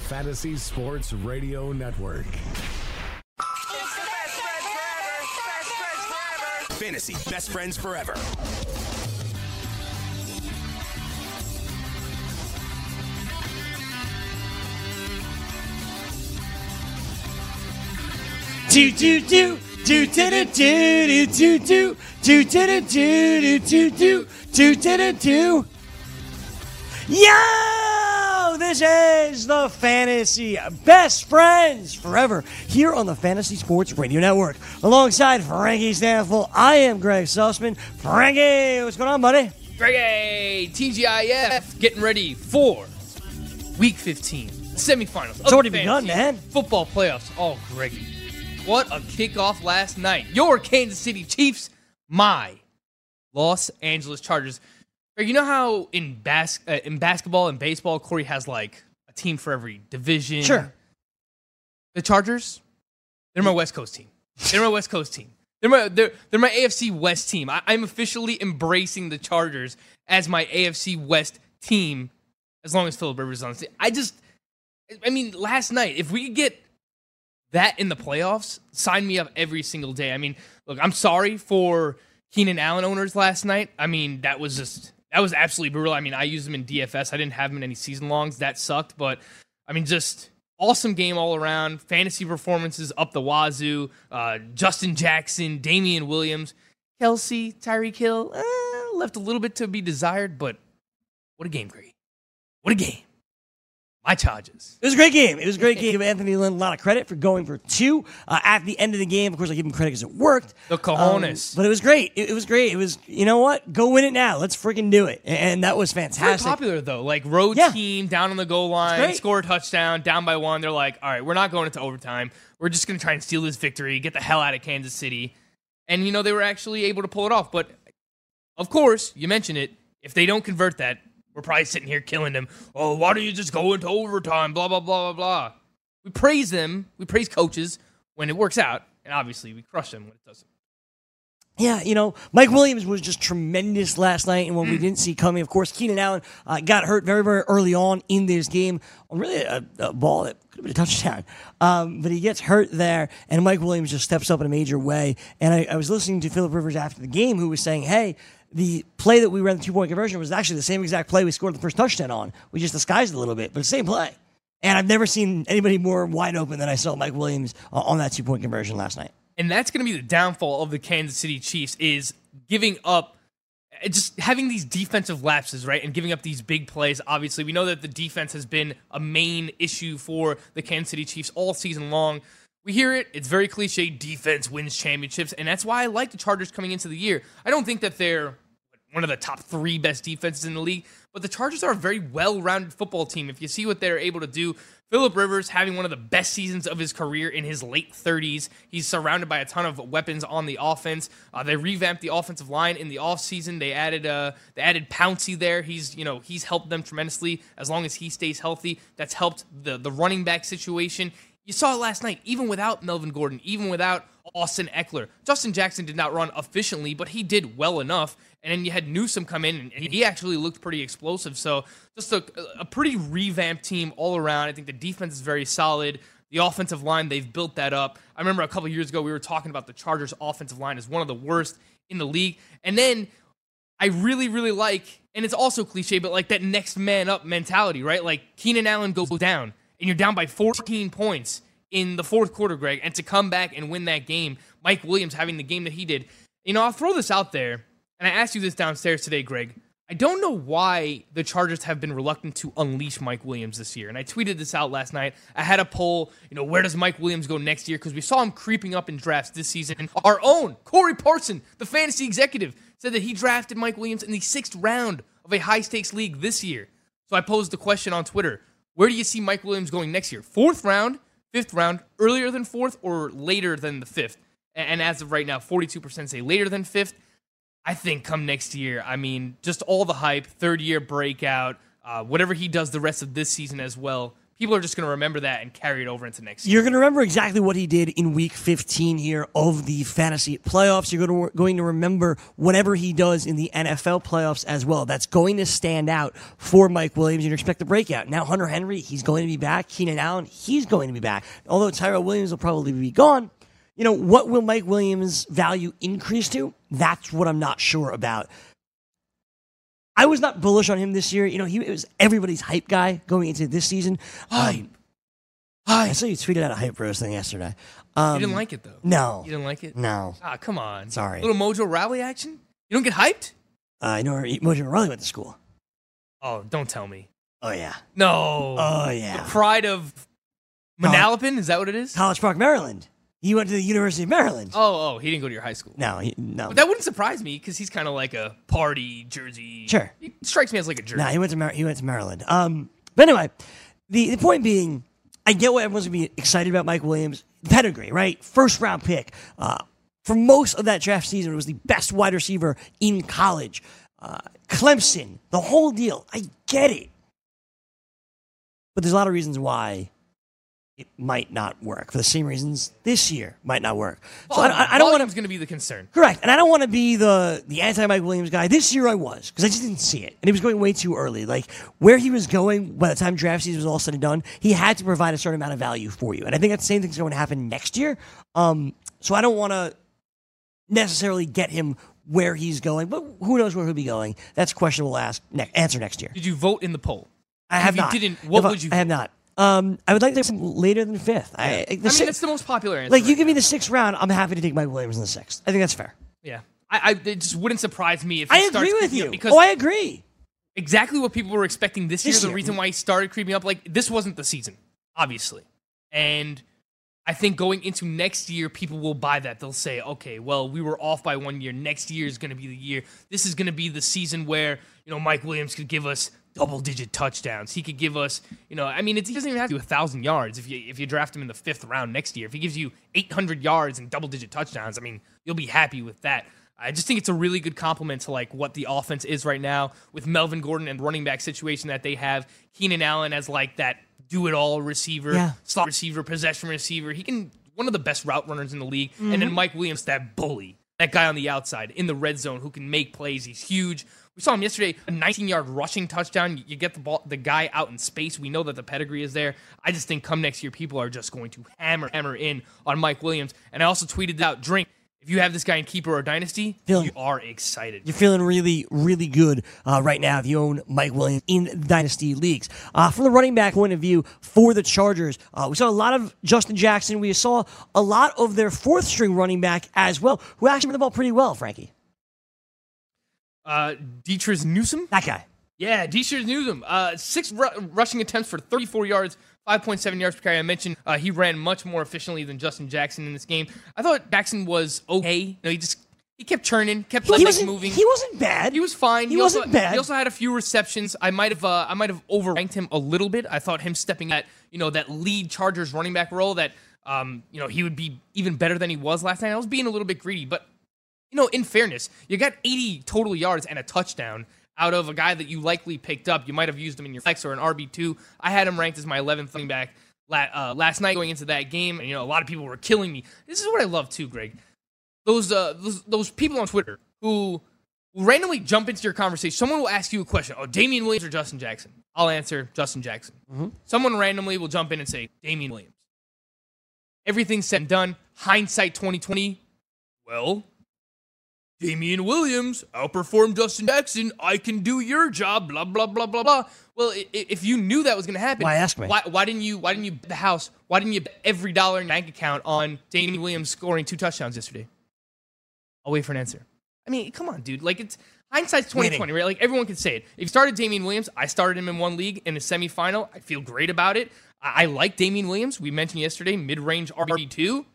You're listening to the Fantasy Sports Radio Network. Fantasy Best Friends Forever. Do do do do do do do do do do do do do do do do do do do Yo! This is the Fantasy Best Friends Forever here on the Fantasy Sports Radio Network. Alongside Frankie Stanfield, I am Greg Sussman. Frankie, what's going on, buddy? Greg, TGIF, getting ready for Week 15, semifinals. It's already begun, man. Football playoffs. Oh, Greggy, what a kickoff last night! Your Kansas City Chiefs, my Los Angeles Chargers. You know how in bas- uh, in basketball and baseball, Corey has like a team for every division. Sure. The Chargers, they're my West Coast team. They're my West Coast team. They're my they're, they're my AFC West team. I, I'm officially embracing the Chargers as my AFC West team as long as Philip Rivers is on the team. I just, I mean, last night if we could get that in the playoffs, sign me up every single day. I mean, look, I'm sorry for Keenan Allen owners last night. I mean, that was just that was absolutely brutal. I mean, I used him in DFS. I didn't have him in any season longs. That sucked, but I mean, just awesome game all around. Fantasy performances up the wazoo. Uh, Justin Jackson, Damien Williams, Kelce, Tyreek Hill eh, left a little bit to be desired, but what a game, Greg. What a game. My Chargers. It was a great game. It was a great game. Give Anthony Lynn a lot of credit for going for two uh, at the end of the game. Of course, I give him credit because it worked. The cojones. Um, but it was great. It, it was great. It was, you know what? Go win it now. Let's freaking do it. And that was fantastic. popular though. Like road Yeah. team down on the goal line, score a touchdown, down by one. They're like, all right, we're not going into overtime. We're just going to try and steal this victory, get the hell out of Kansas City. And you know they were actually able to pull it off. But of course, you mentioned it. If they don't convert that, we're probably sitting here killing them. Oh, why don't you just go into overtime? Blah blah blah blah blah. We praise them. We praise coaches when it works out, and obviously we crush them when it doesn't. Yeah, you know, Mike Williams was just tremendous last night, and what we didn't see coming, of course, Keenan Allen uh, got hurt very, very early on in this game on really a, a ball that could have been a touchdown. Um, but he gets hurt there, and Mike Williams just steps up in a major way. And I, I was listening to Philip Rivers after the game, who was saying, "Hey." The play that we ran the two point conversion was actually the same exact play we scored the first touchdown on. We just disguised it a little bit, but the same play. And I've never seen anybody more wide open than I saw Mike Williams uh, on that two point conversion last night. and that's going to be the downfall of the Kansas City Chiefs is giving up uh, just having these defensive lapses, right? And giving up these big plays. Obviously, we know that the defense has been a main issue for the Kansas City Chiefs all season long. We hear it, it's very cliche defense wins championships, and that's why I like the Chargers coming into the year. I don't think that they're one of the top three best defenses in the league. But the Chargers are a very well rounded football team. If you see what they're able to do, Philip Rivers having one of the best seasons of his career in his late 30s. He's surrounded by a ton of weapons on the offense. Uh, they revamped the offensive line in the offseason. They added uh, they added Pouncey there. He's you know he's helped them tremendously as long as he stays healthy. That's helped the the running back situation. You saw it last night, even without Melvin Gordon, even without Austin Ekeler. Justin Jackson did not run efficiently, but he did well enough. And then you had Newsome come in, and he actually looked pretty explosive. So just a, a pretty revamped team all around. I think the defense is very solid. The offensive line, they've built that up. I remember a couple years ago, we were talking about the Chargers' offensive line as one of the worst in the league. And then I really, really like, and it's also cliche, but like that next man up mentality, right? Like Keenan Allen goes down, and you're down by 14 points in the fourth quarter, Greg, and to come back and win that game, Mike Williams having the game that he did. You know, I'll throw this out there, and I asked you this downstairs today, Greg. I don't know why the Chargers have been reluctant to unleash Mike Williams this year. And I tweeted this out last night. I had a poll, you know, where does Mike Williams go next year? Because we saw him creeping up in drafts this season. And our own Corey Parson, the fantasy executive, said that he drafted Mike Williams in the sixth round of a high stakes league this year. So I posed the question on Twitter Where do you see Mike Williams going next year? Fourth round, fifth round, earlier than fourth, or later than the fifth? And as of right now, 42% say later than fifth. I think come next year, I mean, just all the hype, third year breakout, uh, whatever he does the rest of this season as well, people are just going to remember that and carry it over into next year. You're going to remember exactly what he did in week 15 here of the fantasy playoffs. You're going to, going to remember whatever he does in the NFL playoffs as well. That's going to stand out for Mike Williams. You expect the breakout. Now, Hunter Henry, he's going to be back. Keenan Allen, he's going to be back. Although Tyrell Williams will probably be gone. You know, what will Mike Williams' value increase to? That's what I'm not sure about. I was not bullish on him this year. You know, he was everybody's hype guy going into this season. Hype. Um, I saw you tweeted out a hype roast thing yesterday. Um, you didn't like it, though. No. You didn't like it? No. Ah, come on. Sorry. Little Mojo Rawley action? You don't get hyped? Uh, I know where Mojo Rawley went to school. Oh, don't tell me. Oh, yeah. No. Oh, yeah. The pride of Manalapan? Is that what it is? College Park, Maryland. He went to the University of Maryland. Oh, oh, he didn't go to your high school. No, he, no. But that wouldn't surprise me because he's kind of like a party Jersey. Sure. He strikes me as like a Jersey. No, he went to Mar- he went to Maryland. Um, but anyway, the, the point being, I get why everyone's gonna be excited about Mike Williams. Pedigree, right? First round pick. Uh, for most of that draft season, it was the best wide receiver in college. Uh, Clemson, the whole deal. I get it, but there's a lot of reasons why it might not work. For the same reasons this year might not work. So I, I, I don't want to going to be the concern. Correct. And I don't want to be the the anti Mike Williams guy. This year I was because I just didn't see it, and he was going way too early. Like where he was going by the time draft season was all said and done, he had to provide a certain amount of value for you. And I think that same thing's going to happen next year. Um, so I don't want to necessarily get him where he's going, but who knows where he'll be going? That's a question we'll ask ne- answer next year. Did you vote in the poll? I have if you not. didn't, what If I- would you I have not. Um, I would like to say later than fifth. I, I mean, si- that's the most popular answer. like you right give me the sixth round, I'm happy to take Mike Williams in the sixth. I think that's fair. Yeah. I, I it just wouldn't surprise me if he I starts agree with you. because oh, I agree. exactly what people were expecting this, This year. year. The reason why he started creeping up, like this wasn't the season, obviously, and I think going into next year, people will buy that. They'll say, okay, well, we were off by one year. Next year is going to be the year. This is going to be the season where you know Mike Williams could give us double-digit touchdowns. He could give us, you know, I mean, it's, he doesn't even have to do a thousand yards if you if you draft him in the fifth round next year. If he gives you 800 yards and double-digit touchdowns, I mean, you'll be happy with that. I just think it's a really good compliment to like what the offense is right now with Melvin Gordon and running back situation that they have. Keenan Allen as like that do it all receiver, Yeah. slot receiver, possession receiver. He can one of the best route runners in the league. And Mm-hmm. then Mike Williams, that bully, that guy on the outside in the red zone who can make plays. He's huge. We saw him yesterday, a 19 yard rushing touchdown. You get the ball, the guy out in space. We know that the pedigree is there. I just think come next year, people are just going to hammer, hammer in on Mike Williams. And I also tweeted out, drink. If you have this guy in keeper or dynasty, Feeling- you are excited. You're feeling really, really good uh, right now if you own Mike Williams in dynasty leagues. Uh, from the running back point of view for the Chargers, uh, we saw a lot of Justin Jackson. We saw a lot of their fourth string running back as well, who actually ran the ball pretty well, Frankie. Uh, Detrez Newsome, That guy. Yeah, Detrez Newsome. Uh, six ru- rushing attempts for 34 yards, 5.7 yards per carry. I mentioned uh, he ran much more efficiently than Justin Jackson in this game. I thought Jackson was okay. You know, he just he kept churning, kept He wasn't, moving. he wasn't bad. He was fine. He also, wasn't bad. He also had a few receptions. I might have uh, I might have overranked him a little bit. I thought him stepping at you know that lead Chargers running back role that um, you know he would be even better than he was last night. I was being a little bit greedy, but you know, in fairness, you got 80 total yards and a touchdown out of a guy that you likely picked up. You might have used him in your flex or an RB2. I had him ranked as my 11th running back uh, last night going into that game, and you know, a lot of people were killing me. This is what I love too, Greg. Those uh, those, those people on Twitter who randomly jump into your conversation. Someone will ask you a question. Oh, Damien Williams or Justin Jackson? I'll answer Justin Jackson. Someone randomly will jump in and say Damien Williams. Everything's said and done. Hindsight 2020. Well, Damien Williams outperformed Justin Jackson. I can do your job. Blah blah blah blah blah. Well, if you knew that was going to happen, Why ask me? Why, why didn't you? Why didn't you bet the house? Why didn't you bet every dollar in your bank account on Damien Williams scoring two touchdowns yesterday? I'll wait for an answer. I mean, come on, dude. Like it's hindsight's twenty twenty, right? Like everyone can say it. If you started Damien Williams, I started him in one league in a semifinal. I feel great about it. I, I like Damien Williams. We mentioned yesterday, mid range RB two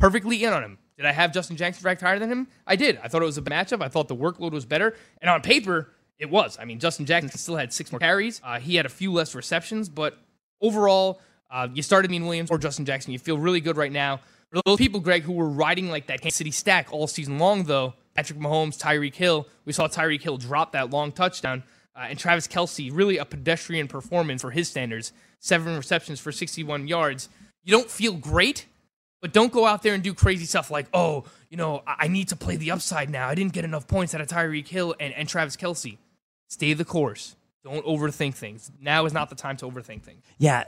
perfectly in on him. Did I have Justin Jackson ranked higher than him? I did. I thought it was a matchup. I thought the workload was better. And on paper, It was. I mean, Justin Jackson still had six more carries. Uh, he had a few less receptions, but overall, uh, you started Mean Williams or Justin Jackson. You feel really good right now. For those people, Greg, who were riding like that Kansas City stack all season long, though, Patrick Mahomes, Tyreek Hill, we saw Tyreek Hill drop that long touchdown. Uh, and Travis Kelce, really a pedestrian performance for his standards. Seven receptions for 61 yards. You don't feel great, but don't go out there and do crazy stuff like, oh, you know, I need to play the upside now. I didn't get enough points out of Tyreek Hill and, and Travis Kelce. Stay the course. Don't overthink things. Now is not the time to overthink things. Yeah.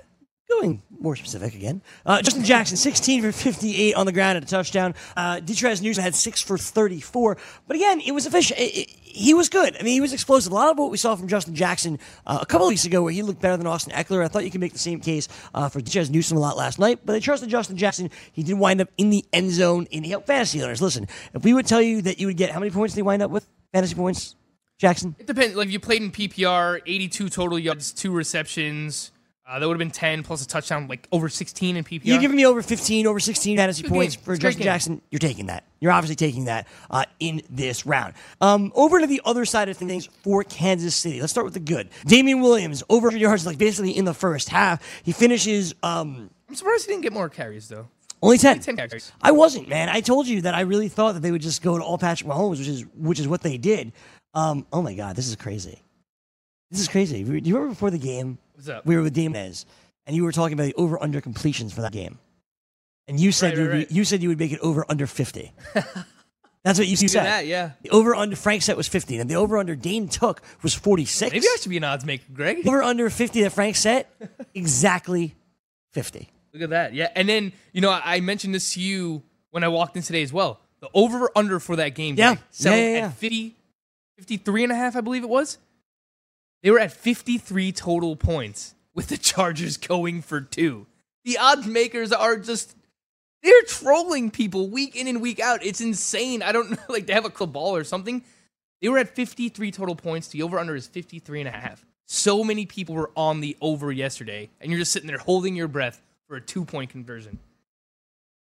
Going more specific again. Uh, Justin Jackson, 16 for 58 on the ground at a touchdown. Uh, Detrez Newsome had 6 for 34. But again, it was efficient. It- it- he was good. I mean, he was explosive. A lot of what we saw from Justin Jackson uh, a couple weeks ago, where he looked better than Austin Ekeler. I thought you could make the same case uh, for Detrez Newsome a lot last night. But I trusted Justin Jackson. He did wind up in the end zone in the fantasy owners. Listen, if we would tell you that you would get how many points did he wind up with? Fantasy points, Jackson? It depends. Like if you played in PPR, 82 total yards, two receptions. Uh, that would have been 10 plus a touchdown, like over 16 in PPR. You're giving me over 15, over 16 fantasy Good points game. for It's a great Justin game. Jackson. You're taking that. You're obviously taking that uh, in this round. Um, over to the other side of things for Kansas City. Let's start with the good. Damien Williams, over 100 yards, like basically in the first half. He finishes um, I'm surprised he didn't get more carries though. only 10. 10 carries. I wasn't, man. I told you that I really thought that they would just go to all Patrick Mahomes, which is which is what they did. Um, oh my God, this is crazy. This is crazy. Do you remember before the game What's up? we were with Damonez, and you were talking about the over under completions for that game, and you said Right, you right, would right. you said you would make it over under fifty. That's what you said. that, yeah. The over under Frank set was fifty, and the over under Dane took was forty six. Maybe I should be an odds maker, Greg. over under fifty that Frank set exactly fifty. Look at that. Yeah. And then, you know, I I mentioned this to you when I walked in today as well. The over under for that game, Yeah. Greg, settled Yeah, yeah, yeah. at 50, 53 and a half, I believe it was. They were at 53 total points with the Chargers going for two. The odds makers are just they're trolling people week in and week out. It's insane. I don't know like they have a cabal or something. They were at 53 total points. The over under is 53 and a half. So many people were on the over yesterday, and you're just sitting there holding your breath for a two point conversion.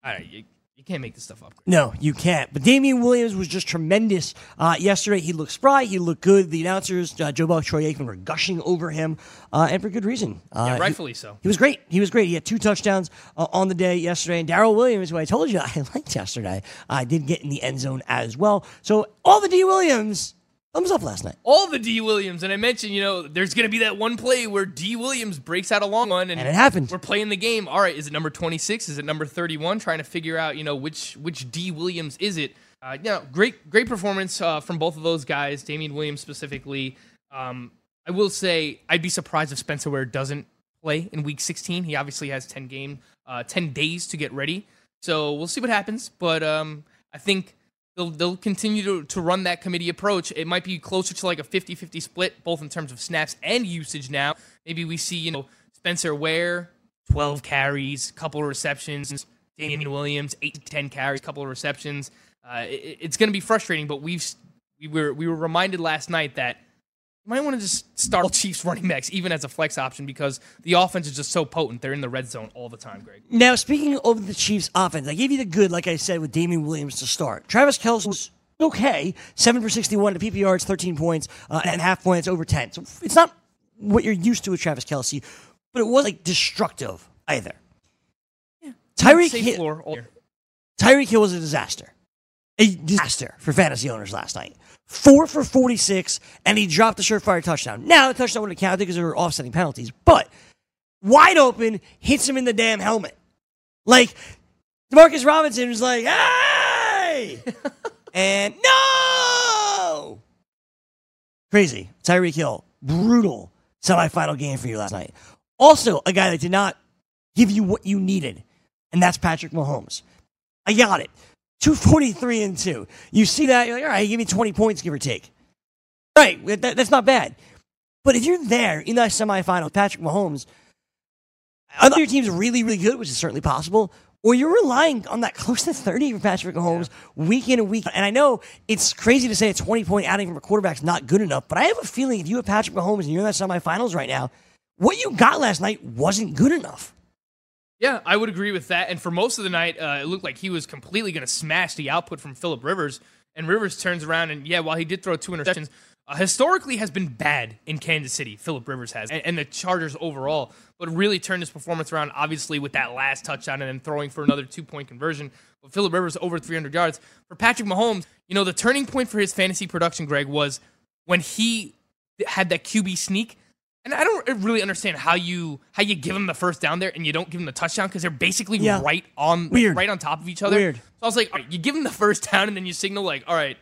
All right, you, can't make this stuff up. No, you can't. But Damien Williams was just tremendous uh, yesterday. He looked spry. He looked good. The announcers, uh, Joe Buck, Troy Aikman, were gushing over him, uh, and for good reason. Uh, Yeah, he- rightfully so. He was great. He was great. He had two touchdowns uh, on the day yesterday. And Darrel Williams, who I told you I liked yesterday, uh, did get in the end zone as well. So all the D Williams, thumbs up last night. All the D Williams, and I mentioned, you know, there's going to be that one play where D Williams breaks out a long one, and, And it happened. We're playing the game. All right, is it number 26? Is it number 31? Trying to figure out, you know, which which D Williams is it? Uh, you know, great great performance uh, from both of those guys, Damien Williams specifically. Um, I will say I'd be surprised if Spencer Ware doesn't play in Week 16. He obviously has 10 game, uh, 10 days to get ready, so we'll see what happens. But um, I think they'll they'll continue to, to run that committee approach. It might be closer to like a 50-50 split, both in terms of snaps and usage now. Maybe we see, you know, Spencer Ware, 12 carries, couple of receptions, Damien Williams, 8 to 10 carries, couple of receptions. Uh, it, it's going to be frustrating, but we've we were we were reminded last night that you might want to just start Chiefs running backs even as a flex option because the offense is just so potent. They're in the red zone all the time, Greg. Now, speaking of the Chiefs' offense, I gave you the good, like I said, with Damien Williams to start. Travis Kelce was okay, seven for sixty-one to PP yards, thirteen points, uh, and half points over ten. So it's not what you're used to with Travis Kelce, but it was like destructive either. Tyreek Safe Hill. Tyreek Hill was a disaster, a disaster for fantasy owners last night. Four for forty-six, and he dropped a surefire touchdown. Now the touchdown wouldn't have counted because there were offsetting penalties, but wide open, hits him in the damn helmet. Like Demarcus Robinson was like, "Hey!" and no, crazy. Tyreek Hill, brutal semifinal game for you last night. Also, a guy that did not give you what you needed, and that's Patrick Mahomes. I got it. 243 and 2. You see that, you're like, all right, give me 20 points, give or take. Right, that, that's not bad. But if you're there in that semifinal Patrick Mahomes, either your team's really, really good, which is certainly possible, or you're relying on that close to 30 for Patrick Mahomes week in and week out. And I know it's crazy to say a 20 point outing from a quarterback's not good enough, but I have a feeling if you have Patrick Mahomes and you're in that semifinals right now, what you got last night wasn't good enough. Yeah, I would agree with that. And for most of the night, uh, it looked like he was completely going to smash the output from Philip Rivers. And Rivers turns around and yeah, while he did throw two interceptions, uh, historically has been bad in Kansas City. Philip Rivers has, and, and the Chargers overall, but really turned his performance around. Obviously, with that last touchdown and then throwing for another two point conversion. But Philip Rivers over 300 yards for Patrick Mahomes. You know, the turning point for his fantasy production, Greg, was when he had that QB sneak. And I don't really understand how you how you give him the first down there and you don't give him the touchdown because they're basically Yeah. right on Weird. right on top of each other. Weird. So I was like, all right, you give him the first down and then you signal like, all right,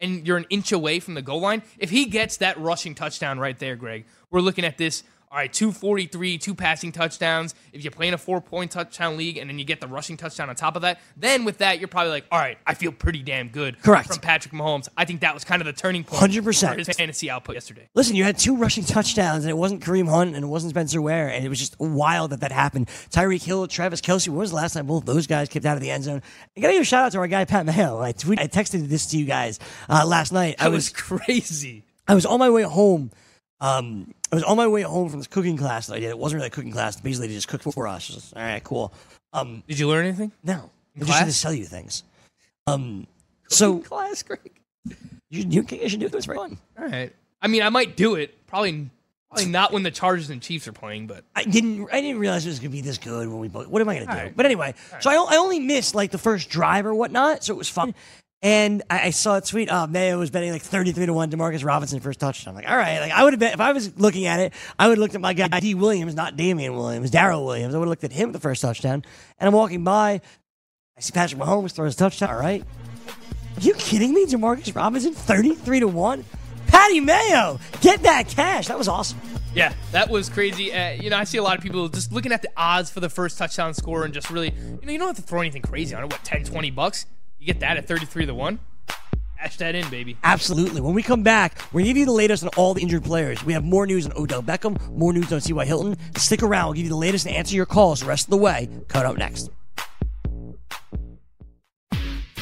and you're an inch away from the goal line. If he gets that rushing touchdown right there, Greg, we're looking at this. All right, 243, two passing touchdowns. If you play in a four point touchdown league and then you get the rushing touchdown on top of that, then with that, you're probably like, all right, I feel pretty damn good. Correct. From Patrick Mahomes. I think that was kind of the turning point 100%. for his fantasy output yesterday. Listen, you had two rushing touchdowns, and it wasn't Kareem Hunt and it wasn't Spencer Ware, and it was just wild that that happened. Tyreek Hill, Travis Kelce. When was the last time both those guys kicked out of the end zone? I gotta give a shout out to our guy Pat Mayo. I tweeted, I texted this to you guys uh, last night. I That was was crazy. I was on my way home. Um, I was on my way home from this cooking class that I did. It wasn't really a cooking class. Basically, they just cooked for us. Just, All right, cool. Um, Did you learn anything? no, In I'm just going to class? sell you things. Um, so Class, Greg. you, you, you should do this for fun. All right. I mean, I might do it. Probably, probably not when the Chargers and Chiefs are playing, but I didn't. I didn't realize it was gonna be this good when we. both- What am I gonna do? All right. But anyway, so I, I only missed like the first drive or whatnot, so it was fun. And I, I saw a tweet. Uh, Mayo was betting like thirty-three to one. Demarcus Robinson first touchdown. I'm like, all right. Like I would have bet if I was looking at it, I would have looked at my guy D Williams, not Damien Williams, Darrel Williams. I would have looked at him the first touchdown. And I'm walking by, I see Patrick Mahomes throw his touchdown. All right. Are you kidding me? Demarcus Robinson, thirty-three to one. Patty Mayo, get that cash. That was awesome. yeah, that was crazy. Uh, you know, I see a lot of people just looking at the odds for the first touchdown score and just really, you know, you don't have to throw anything crazy on it. What, 10, 20 bucks? You get that at 33 to 1? Cash that in, baby. Absolutely. When we come back, we're going to give you the latest on all the injured players. We have more news on Odell Beckham, more news on T.Y. Hilton. Stick around. We'll give you the latest and answer your calls the rest of the way. Cut up next.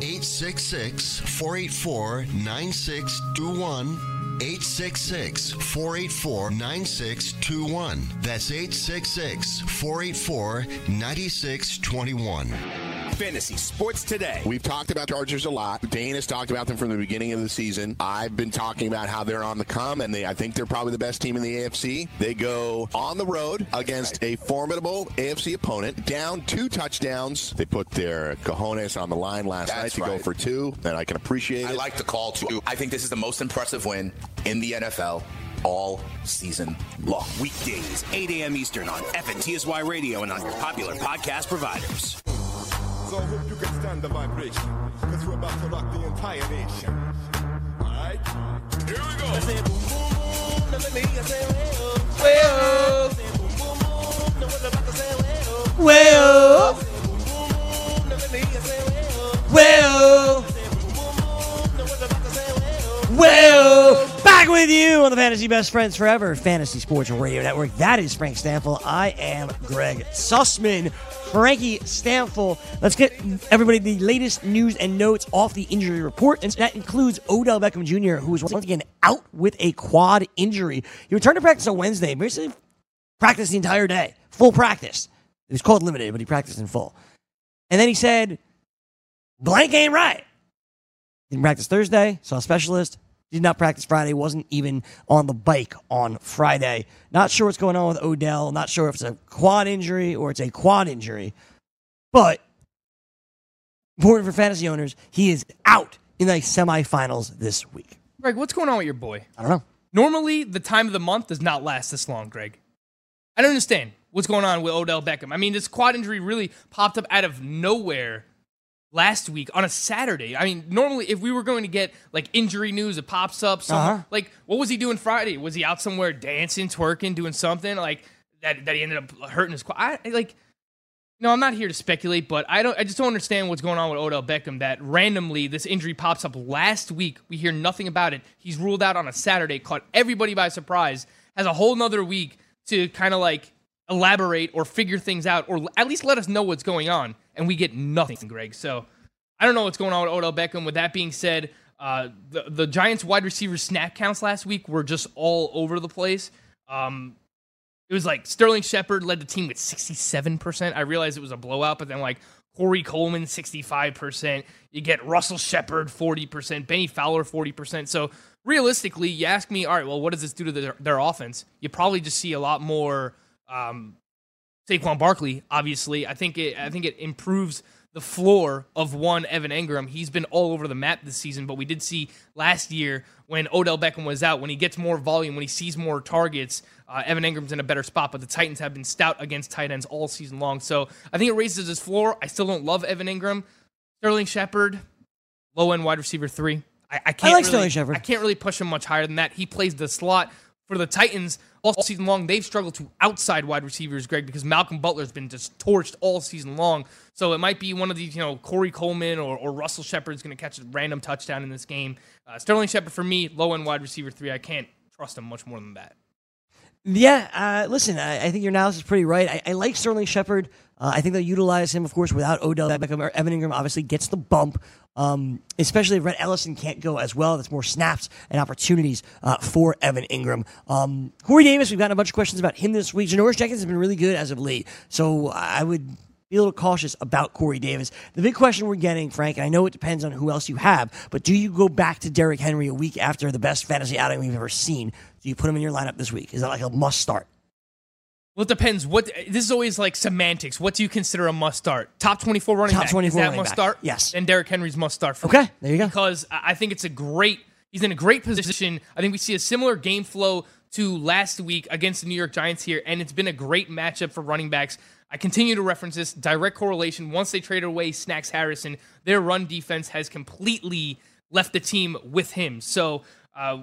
866 484 9621. 866 484 9621. That's 866 484 9621. Fantasy Sports Today. We've talked about Chargers a lot. Dane has talked about them from the beginning of the season. I've been talking about how they're on the come, and they, I think they're probably the best team in the AFC. They go on the road against a formidable AFC opponent, down two touchdowns. They put their cojones on the line last That's night to go for two, and I can appreciate I like the call too. I think this is the most impressive win in the NFL all season long. Weekdays, 8 a.m. Eastern on FNTSY Radio and on your popular podcast providers. So I hope you can stand the vibration. Cause we're about to rock the entire nation. Alright? Here we go. I say boom boom boom, look at me, I say well. I say boom boom boom, know what about to say well. Well, Boom boom boom, look at me, I say well. well, well. Back with you on the Fantasy Best Friends Forever Fantasy Sports Radio Network. That is Frank Stanfield. I am Greg Sussman. Frankie Stanfield. Let's get everybody the latest news and notes off the injury report. And that includes Odell Beckham Jr., who is once again out with a quad injury. He returned to practice on Wednesday, basically practiced the entire day, full practice. It was called limited, but he practiced in full. And then he said, blank ain't right. Didn't practice Thursday, saw a specialist, Did not practice Friday. Wasn't even on the bike on Friday. Not sure what's going on with Odell. Not sure if it's a quad injury or it's a quad injury. But important for fantasy owners, he is out in the semifinals this week. Greg, what's going on with your boy? I don't know. Normally, the time of the month does not last this long, Greg. I don't understand what's going on with Odell Beckham. I mean, this quad injury really popped up out of nowhere last week on a Saturday. I mean, normally if we were going to get like injury news, it pops up. Somewhere. Uh-huh. Like, what was he doing Friday? Was he out somewhere dancing, twerking, doing something like that? That he ended up hurting his quad. I, like, no, I'm not here to speculate, but I don't. I just don't understand what's going on with Odell Beckham. That randomly this injury pops up last week. We hear nothing about it. He's ruled out on a Saturday, caught everybody by surprise. Has a whole nother week to kind of like elaborate or figure things out, or at least let us know what's going on, and we get nothing, Greg. So I don't know what's going on with Odell Beckham. With that being said, uh, the the Giants wide receiver snap counts last week were just all over the place. Um, it was like Sterling Shepard led the team with 67%. I realized it was a blowout, but then like Corey Coleman, 65%. You get Russell Shepard, 40%. Benny Fowler, 40%. So realistically, you ask me, all right, well, what does this do to their, their offense? You probably just see a lot more um, Saquon Barkley, obviously. I think it I think it improves the floor of one Evan Engram. He's been all over the map this season, but we did see last year when Odell Beckham was out, when he gets more volume, when he sees more targets, uh, Evan Engram's in a better spot. But the Titans have been stout against tight ends all season long, so I think it raises his floor. I still don't love Evan Engram, Sterling Shepard, low end wide receiver three. I, I can't. like really, Sterling Shepard. I can't really push him much higher than that. He plays the slot for the Titans all season long. They've struggled to outside wide receivers, Greg, because Malcolm Butler's been just torched all season long. So it might be one of these, you know, Corey Coleman or, or Russell Shepard's going to catch a random touchdown in this game. Uh, Sterling Shepard for me, low end wide receiver three. I can't trust him much more than that. Yeah, uh, listen, I, I think your analysis is pretty right. I, I like Sterling Shepard. Uh, I think they'll utilize him, of course, without Odell Beckham. Or Evan Engram obviously gets the bump, um, especially if Rhett Ellison can't go as well. That's more snaps and opportunities uh, for Evan Engram. Um, Corey Davis, we've gotten a bunch of questions about him this week. Janoris Jenkins has been really good as of late, so I would be a little cautious about Corey Davis. The big question we're getting, Frank, and I know it depends on who else you have, but do you go back to Derrick Henry a week after the best fantasy outing we've ever seen? Do you put him in your lineup this week? Is that like a must start? Well, it depends. What this is always like semantics. What do you consider a must start? Top twenty-four running Top back. 24 is that running must back. start? Yes. and Derrick Henry's must start. For Okay, me. there you go. Because I think it's a great. He's in a great position. I think we see a similar game flow to last week against the New York Giants here, and it's been a great matchup for running backs. I continue to reference this direct correlation. Once they traded away Snacks Harrison, their run defense has completely left the team with him. So, uh,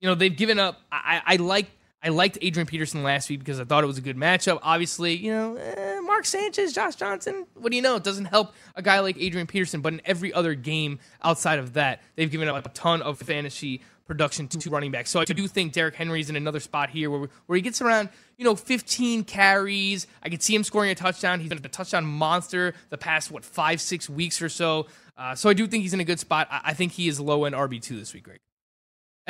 you know, they've given up. I I like. I liked Adrian Peterson last week because I thought it was a good matchup. Obviously, you know, eh, Mark Sanchez, Josh Johnson. What do you know? It doesn't help a guy like Adrian Peterson. But in every other game outside of that, they've given up a ton of fantasy production to running backs. So I do think Derrick Henry's in another spot here where where he gets around, you know, 15 carries. I could see him scoring a touchdown. He's been a touchdown monster the past what five six weeks or so. Uh, so I do think he's in a good spot. I, I think he is low end RB two this week, Greg.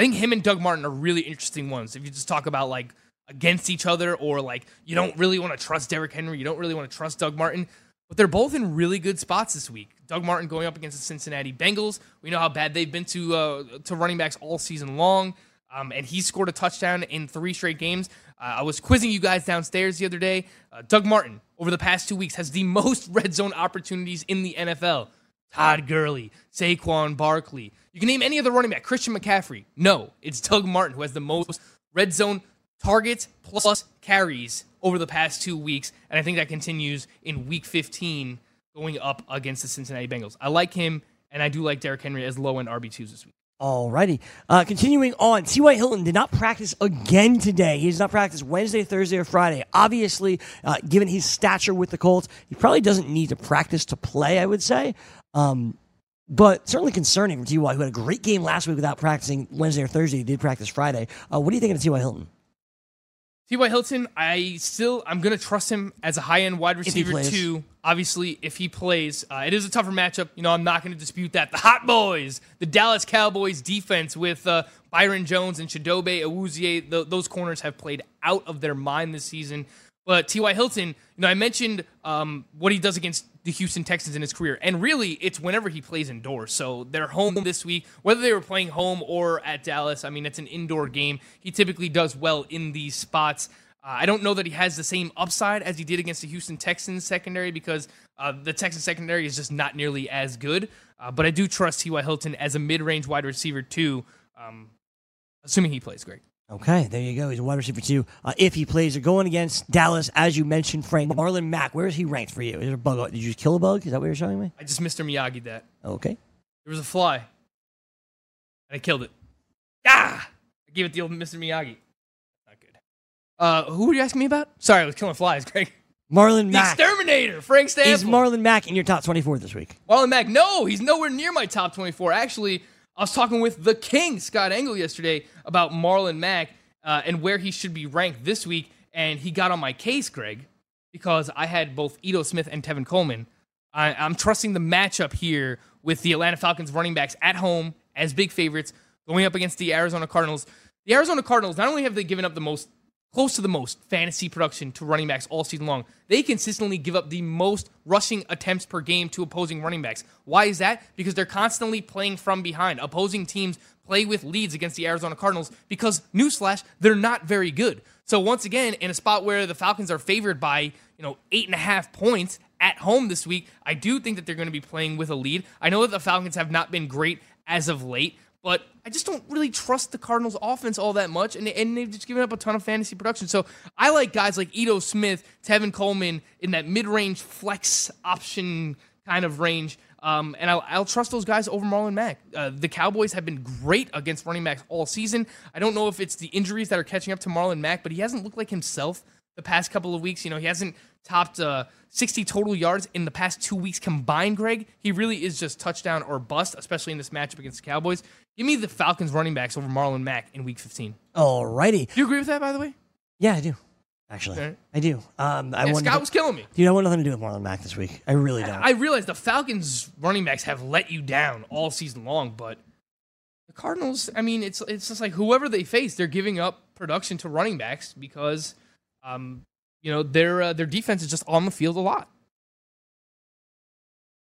I think him and Doug Martin are really interesting ones. If you just talk about like against each other, or like you don't really want to trust Derrick Henry, you don't really want to trust Doug Martin, but they're both in really good spots this week. Doug Martin going up against the Cincinnati Bengals. We know how bad they've been to uh, to running backs all season long, um, and he scored a touchdown in three straight games. Uh, I was quizzing you guys downstairs the other day. Uh, Doug Martin over the past two weeks has the most red zone opportunities in the NFL. Todd Gurley, Saquon Barkley. You can name any other running back. Christian McCaffrey. No, it's Doug Martin who has the most red zone targets plus carries over the past two weeks. And I think that continues in week 15 going up against the Cincinnati Bengals. I like him, and I do like Derrick Henry as low end RB2s this week. Alrighty. Uh, continuing on, T.Y. Hilton did not practice again today. He does not practice Wednesday, Thursday, or Friday. Obviously, uh, given his stature with the Colts, he probably doesn't need to practice to play, I would say. Um, but certainly concerning for T.Y., who had a great game last week without practicing Wednesday or Thursday. He did practice Friday. Uh, what do you think of T.Y. Hilton? T.Y. Hilton, I still I'm gonna trust him as a high end wide receiver too. Obviously, if he plays, uh, it is a tougher matchup. You know, I'm not gonna dispute that. The Hot Boys, the Dallas Cowboys defense with uh, Byron Jones and Chidobe Awuzie, th- those corners have played out of their mind this season. But T.Y. Hilton, you know, I mentioned um, what he does against the Houston Texans in his career, and really, it's whenever he plays indoors. So they're home this week, whether they were playing home or at Dallas. I mean, it's an indoor game. He typically does well in these spots. Uh, I don't know that he has the same upside as he did against the Houston Texans secondary because uh, the Texans secondary is just not nearly as good. Uh, but I do trust T.Y. Hilton as a mid-range wide receiver too, um, assuming he plays great. Okay, there you go. He's a wide receiver too. Uh, if he plays, they're going against Dallas, as you mentioned, Frank Marlon Mack. Where is he ranked for you? Is there a bug? Did you just kill a bug? Is that what you're showing me? I just Mr. Miyagi that. Okay. There was a fly, and I killed it. Ah! I gave it the old Mr. Miyagi. Not good. Uh, who were you asking me about? Sorry, I was killing flies, Greg. Marlon The Mack. exterminator, Frank Is Stanfield. Marlon Mack in your top 24 this week? Marlon Mack, no, he's nowhere near my top 24. Actually, I was talking with the king, Scott Engel, yesterday about Marlon Mack uh, and where he should be ranked this week. And he got on my case, Greg, because I had both Ito Smith and Tevin Coleman. I, I'm trusting the matchup here with the Atlanta Falcons running backs at home as big favorites going up against the Arizona Cardinals. The Arizona Cardinals, not only have they given up the most close to the most fantasy production to running backs all season long. They consistently give up the most rushing attempts per game to opposing running backs. Why is that? Because they're constantly playing from behind. Opposing teams play with leads against the Arizona Cardinals because, newsflash, they're not very good. So once again, in a spot where the Falcons are favored by, you know, eight and a half points at home this week, I do think that they're going to be playing with a lead. I know that the Falcons have not been great as of late, but I just don't really trust the Cardinals offense all that much, and, and they've just given up a ton of fantasy production. So I like guys like Ito Smith, Tevin Coleman in that mid-range flex option kind of range, um, and I'll, I'll trust those guys over Marlon Mack. Uh, the Cowboys have been great against running backs all season. I don't know if it's the injuries that are catching up to Marlon Mack, but he hasn't looked like himself the past couple of weeks. You know, he hasn't topped uh, 60 total yards in the past two weeks combined, Greg. He really is just touchdown or bust, especially in this matchup against the Cowboys. Give me the Falcons running backs over Marlon Mack in week 15. All righty. Do you agree with that, by the way? Yeah, I do. Actually. I do. Um, I Yeah, Scott was killing me. Dude, I want nothing to do with Marlon Mack this week. I really don't. I realize the Falcons running backs have let you down all season long, but the Cardinals, I mean, it's it's just like whoever they face, they're giving up production to running backs because, um, you know, their uh, their defense is just on the field a lot.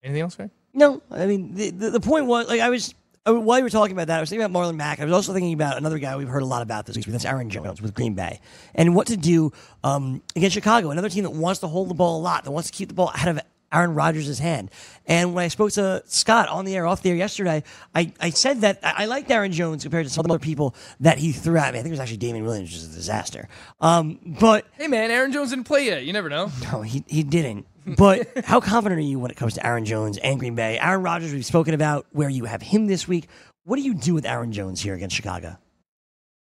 Anything else, Greg? No, I mean the, the the point was like I was uh, while you were talking about that, I was thinking about Marlon Mack. I was also thinking about another guy we've heard a lot about this week. That's Aaron Jones with Green Bay, and what to do um, against Chicago, another team that wants to hold the ball a lot, that wants to keep the ball out of Aaron Rodgers' hand. And when I spoke to Scott on the air, off the air yesterday, I, I said that I, I liked Aaron Jones compared to some of the other people that he threw at me. I think it was actually Damien Williams, which is a disaster. Um, but Hey, man, Aaron Jones didn't play yet. You never know. no, he, he didn't. But how confident are you when it comes to Aaron Jones and Green Bay? Aaron Rodgers, we've spoken about where you have him this week. What do you do with Aaron Jones here against Chicago?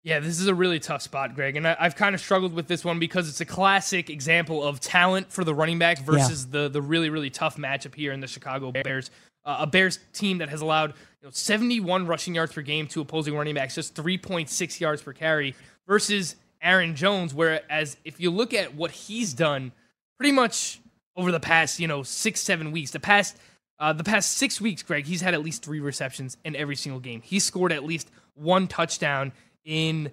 Yeah, this is a really tough spot, Greg, and I, I've kind of struggled with this one because it's a classic example of talent for the running back versus the the really really tough matchup here in the Chicago Bears, uh, a Bears team that has allowed you know, 71 rushing yards per game to opposing running backs, just 3.6 yards per carry, versus Aaron Jones, whereas if you look at what he's done, pretty much over the past you know six seven weeks, the past uh, the past six weeks, Greg, he's had at least three receptions in every single game. He's scored at least one touchdown in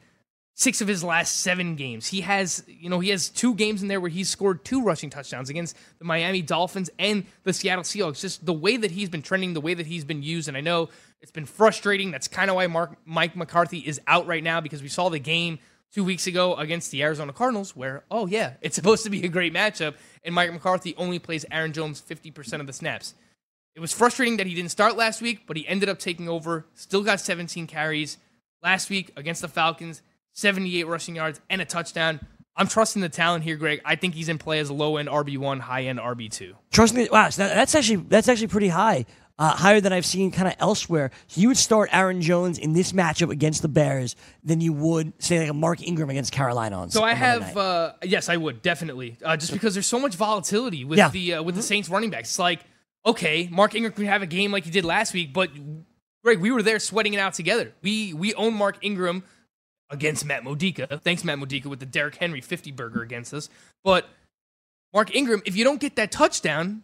six of his last seven games. He has, you know, he has two games in there where he's scored two rushing touchdowns against the Miami Dolphins and the Seattle Seahawks. Just the way that he's been trending, the way that he's been used, and I know it's been frustrating. That's kind of why Mark, Mike McCarthy is out right now because we saw the game two weeks ago against the Arizona Cardinals where, oh yeah, it's supposed to be a great matchup, and Mike McCarthy only plays Aaron Jones 50% of the snaps. It was frustrating that he didn't start last week, but he ended up taking over, still got 17 carries last week against the Falcons, 78 rushing yards and a touchdown. I'm trusting the talent here, Greg. I think he's in play as a low end RB1, high end RB2. Trust me, wow, so that, that's actually that's actually pretty high, uh, higher than I've seen kind of elsewhere. So you would start Aaron Jones in this matchup against the Bears than you would say like a Mark Ingram against Carolina on. So I have, uh, yes, I would definitely, uh, just because there's so much volatility with Yeah. the uh, with the Saints running backs. It's like, okay, Mark Ingram could have a game like he did last week, but Greg, we were there sweating it out together. We we own Mark Ingram against Matt Modica. Thanks, Matt Modica, with the Derrick Henry 50 burger against us. But Mark Ingram, if you don't get that touchdown,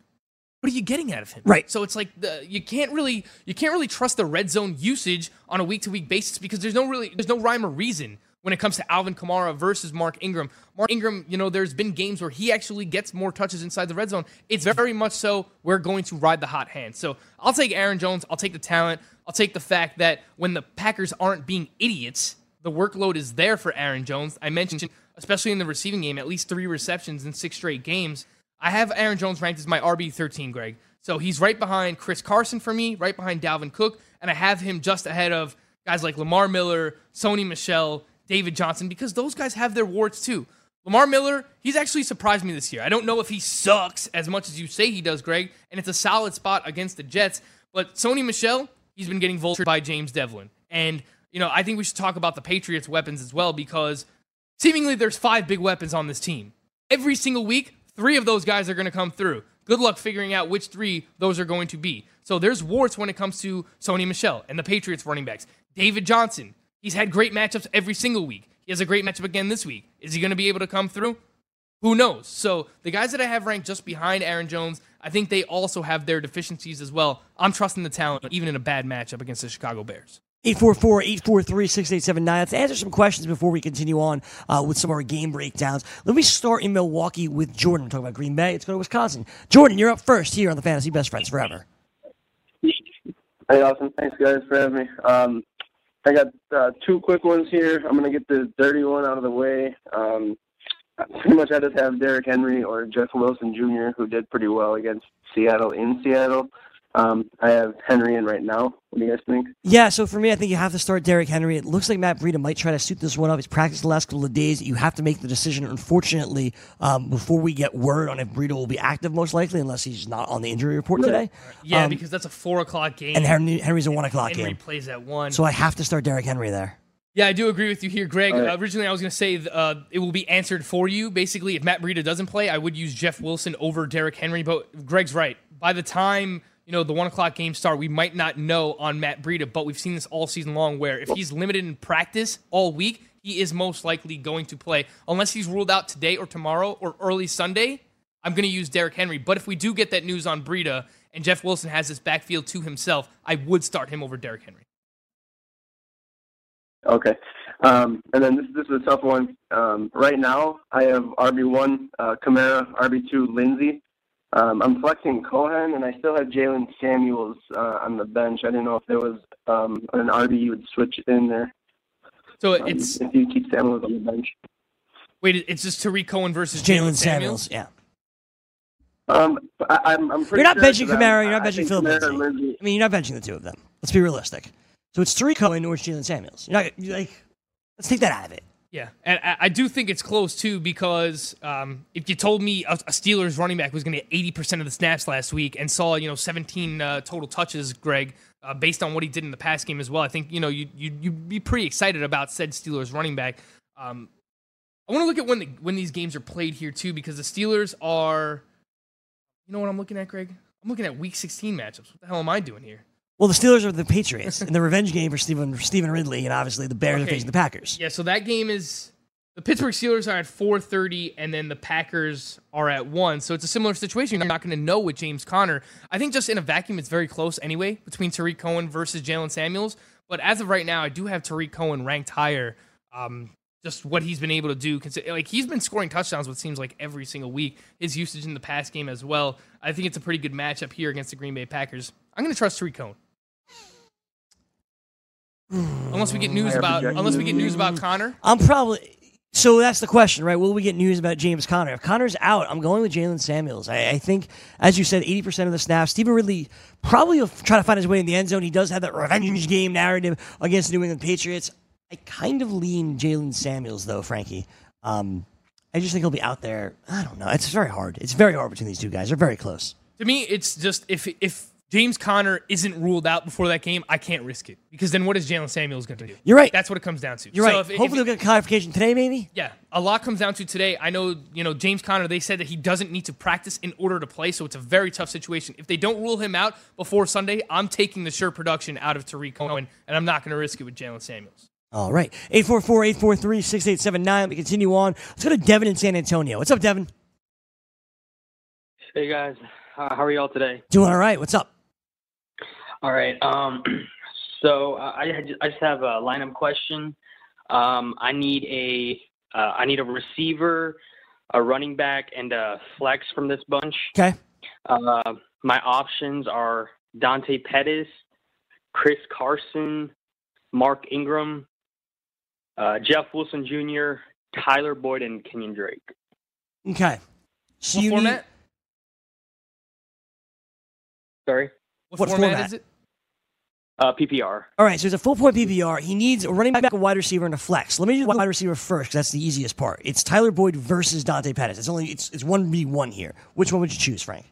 what are you getting out of him? Right. So it's like the, you can't really you can't really trust the red zone usage on a week to week basis because there's no really there's no rhyme or reason when it comes to Alvin Kamara versus Mark Ingram. Mark Ingram, you know, there's been games where he actually gets more touches inside the red zone. It's very much so we're going to ride the hot hand. So I'll take Aaron Jones. I'll take the talent. I'll take the fact that when the Packers aren't being idiots, the workload is there for Aaron Jones. I mentioned, especially in the receiving game, at least three receptions in six straight games. I have Aaron Jones ranked as my RB 13, Greg. So he's right behind Chris Carson for me, right behind Dalvin Cook, and I have him just ahead of guys like Lamar Miller, Sony Michel, David Johnson, because those guys have their warts too. Lamar Miller, he's actually surprised me this year. I don't know if he sucks as much as you say he does, Greg, and it's a solid spot against the Jets. But Sony Michel, he's been getting vultured by James Develin. And, you know, I think we should talk about the Patriots' weapons as well because seemingly there's five big weapons on this team. Every single week, three of those guys are going to come through. Good luck figuring out which three those are going to be. So there's warts when it comes to Sony Michel and the Patriots running backs. David Johnson, he's had great matchups every single week. He has a great matchup again this week. Is he going to be able to come through? Who knows? So the guys that I have ranked just behind Aaron Jones, I think they also have their deficiencies as well. I'm trusting the talent, even in a bad matchup against the Chicago Bears. 844-843-6879. Let's answer some questions before we continue on uh, with some of our game breakdowns. Let me start in Milwaukee with Jordan. We're talking about Green Bay. Let's go to Wisconsin. Jordan, you're up first here on the Fantasy Best Friends Forever. Hey, awesome. Thanks, guys, for having me. Um, I got uh, two quick ones here. I'm going to get the dirty one out of the way. Um, pretty much I just have Derrick Henry or Jeff Wilson Jr., who did pretty well against Seattle in Seattle. Um, I have Henry in right now. What do you guys think? Yeah, so for me, I think you have to start Derrick Henry. It looks like Matt Breida might try to suit this one up. He's practiced the last couple of days. You have to make the decision, unfortunately, um, before we get word on if Breida will be active, most likely, unless he's not on the injury report today. Yeah, Um, because that's a four o'clock game. and Henry, Henry's a one o'clock Henry game. Henry plays at one. So I have to start Derrick Henry there. Yeah, I do agree with you here, Greg. All right. Uh, originally, I was going to say uh, it will be answered for you. Basically, if Matt Breida doesn't play, I would use Jeff Wilson over Derrick Henry. But Greg's right. By the time you know the one o'clock game start, we might not know on Matt Breida. But we've seen this all season long, where if he's limited in practice all week, he is most likely going to play, unless he's ruled out today or tomorrow or early Sunday. I'm going to use Derrick Henry. But if we do get that news on Breida and Jeff Wilson has this backfield to himself, I would start him over Derrick Henry. Okay. Um, and then this, this is a tough one. Um, right now, I have RB1 uh, Kamara, RB2 Lindsay. Um, I'm flexing Cohen, and I still have Jaylen Samuels uh, on the bench. I didn't know if there was um, an RB you would switch in there. So Um, it's if you keep Samuels on the bench. wait, it's just Tarik Cohen versus Jaylen Jaylen Samuels, Samuels. yeah. Um, I, I'm, I'm pretty You're not sure benching 'cause Kamara, you're not benching think Phillip Lindsay. I mean, you're not benching the two of them. Let's be realistic. So it's Tarik Cohen or it's Jaylen Samuels. You're not you're like, let's take that out of it. Yeah, and I, do think it's close too because um, if you told me a, a Steelers running back was going to get eighty percent of the snaps last week and saw you know seventeen uh, total touches, Greg, uh, based on what he did in the past game as well, I think you know you you you'd be pretty excited about said Steelers running back. Um, I want to look at when the, when these games are played here too because the Steelers are, you know what I'm looking at, Greg? I'm looking at Week 16 matchups. What the hell am I doing here? Well, the Steelers are the Patriots in the revenge game for Stevan Stevan Ridley, and obviously the Bears are Okay. facing the Packers. Yeah, so that game is the Pittsburgh Steelers are at 4:30 and then the Packers are at 1. So it's a similar situation. You're not going to know with James Conner. I think just in a vacuum it's very close anyway between Tarik Cohen versus Jaylen Samuels, but as of right now I do have Tarik Cohen ranked higher. Um just what he's been able to do, consi- like he's been scoring touchdowns. What seems like every single week. His usage in the pass game as well. I think it's a pretty good matchup here against the Green Bay Packers. I'm going to trust Tarik Cohen. Unless we get news about, unless we get news about Conner. I'm probably so that's the question, right? Will we get news about James Conner? If Conner's out, I'm going with Jaylen Samuels. I, I think, as you said, 80% of the snaps. Stevan Ridley probably will try to find his way in the end zone. He does have that revenge game narrative against the New England Patriots. I kind of lean Jaylen Samuels, though, Frankie. Um, I just think he'll be out there. I don't know. It's very hard. It's very hard between these two guys. They're very close. To me, it's just if if James Conner isn't ruled out before that game, I can't risk it because then what is Jaylen Samuels going to do? You're right. That's what it comes down to. You're So right. if- if- Hopefully, we'll get clarification today, maybe. yeah, a lot comes down to today. I know, you know, James Conner, they said that he doesn't need to practice in order to play, so it's a very tough situation. If they don't rule him out before Sunday, I'm taking the sure production out of Tarik Cohen, and I'm not going to risk it with Jaylen Samuels. All right. 844 843 6879. We continue on. Let's go to Devin in San Antonio. What's up, Devin? Hey guys, uh, how are y'all today? Doing all right. What's up? All right. Um, so uh, I I I just have a lineup question. Um, I need a uh, I need a receiver, a running back, and a flex from this bunch. Okay. Uh, my options are Dante Pettis, Chris Carson, Mark Ingram, uh, Jeff Wilson Jr., Tyler Boyd, and Kenyon Drake. Okay. So What you format? need Sorry, What, What format, format? is it? Uh, PPR. All right, so it's a full point PPR. He needs a running back, a wide receiver, and a flex. Let me do the wide receiver first because that's the easiest part. It's Tyler Boyd versus Dante Pettis. It's only it's it's one v one here. Which one would you choose, Frank?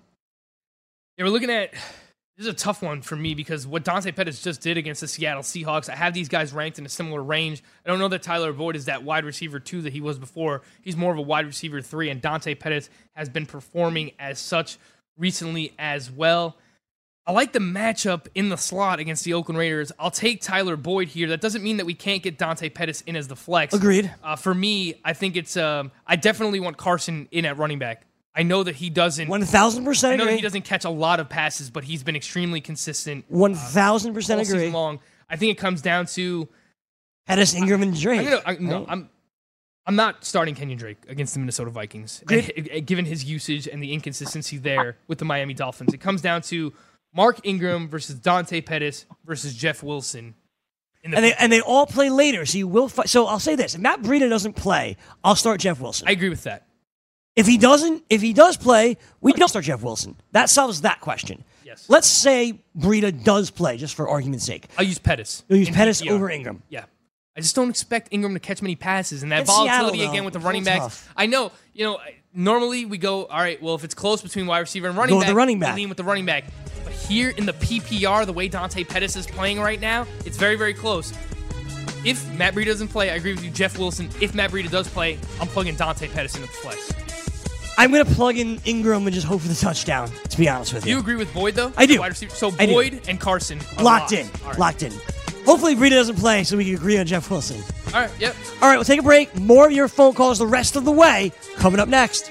Yeah, we're looking at this is a tough one for me because what Dante Pettis just did against the Seattle Seahawks, I have these guys ranked in a similar range. I don't know that Tyler Boyd is that wide receiver two that he was before. He's more of a wide receiver three, and Dante Pettis has been performing as such recently as well. I like the matchup in the slot against the Oakland Raiders. I'll take Tyler Boyd here. That doesn't mean that we can't get Dante Pettis in as the flex. Agreed. Uh, for me, I think it's. Um, I definitely want Carson in at running back. I know that he doesn't. One thousand percent. I percent know that he doesn't catch a lot of passes, but he's been extremely consistent One thousand percent all season agree. long. I think it comes down to Pettis, Ingram, and Drake. I'm gonna, I, no, right? I'm I'm not starting Kenyon Drake against the Minnesota Vikings, And given his usage and the inconsistency there with the Miami Dolphins. It comes down to Mark Ingram versus Dante Pettis versus Jeff Wilson. The and they and they all play later, so you will. Fi- so I'll say this: if Matt Breida doesn't play, I'll start Jeff Wilson. I agree with that. If he doesn't, if he does play, we don't start Jeff Wilson. That solves that question. Yes. Let's say Breida does play, just for argument's sake. I'll use Pettis. You'll use in Pettis over Ingram. Yeah. I just don't expect Ingram to catch many passes and that Seattle, volatility though, again with the running backs. I know, you know, normally we go, all right, well, if it's close between wide receiver and running Go back, the running back. lean with the running back. But here in the PPR, the way Dante Pettis is playing right now, it's very, very close. If Matt Breida doesn't play, I agree with you, Jeff Wilson. If Matt Breida does play, I'm plugging Dante Pettis in the flex. I'm going to plug in Ingram and just hope for the touchdown. To be honest with Do you, you agree with Boyd though? I do. So. Boyd and Carson locked locked. in, right. locked in. Hopefully Breida doesn't play, so we can agree on Jeff Wilson. All right. Yep. All right, we'll take a break. More of your phone calls the rest of the way coming up next.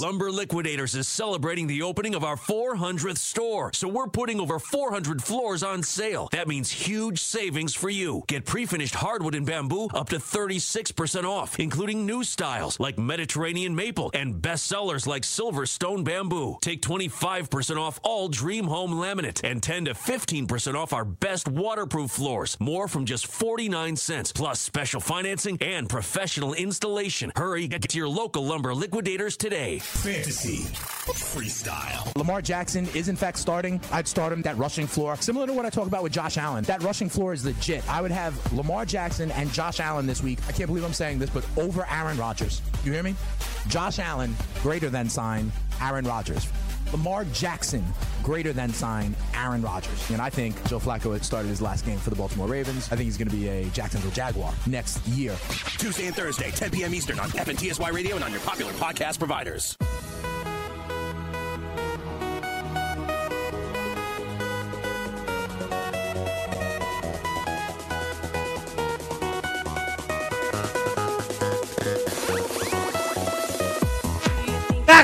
Lumber Liquidators is celebrating the opening of our 400th store, so we're putting over 400 floors on sale. That means huge savings for you. Get pre-finished hardwood and bamboo up to 36% off, including new styles like Mediterranean maple and bestsellers like Silverstone bamboo. Take 25% off all Dream Home laminate and 10 to 15% off our best waterproof floors. More from just 49 cents, plus special financing and professional installation. Hurry, get to your local Lumber Liquidators today. Fantasy Freestyle. Lamar Jackson is in fact starting. I'd start him that rushing floor. Similar to what I talk about with Josh Allen. That rushing floor is legit. I would have Lamar Jackson and Josh Allen this week. I can't believe I'm saying this, but over Aaron Rodgers. You hear me? Josh Allen greater than sign Aaron Rodgers. Lamar Jackson greater than sign Aaron Rodgers. And I think Joe Flacco had started his last game for the Baltimore Ravens. I think he's going to be a Jacksonville Jaguar next year. Tuesday and Thursday, 10 p.m. Eastern on FNTSY Radio and on your popular podcast providers.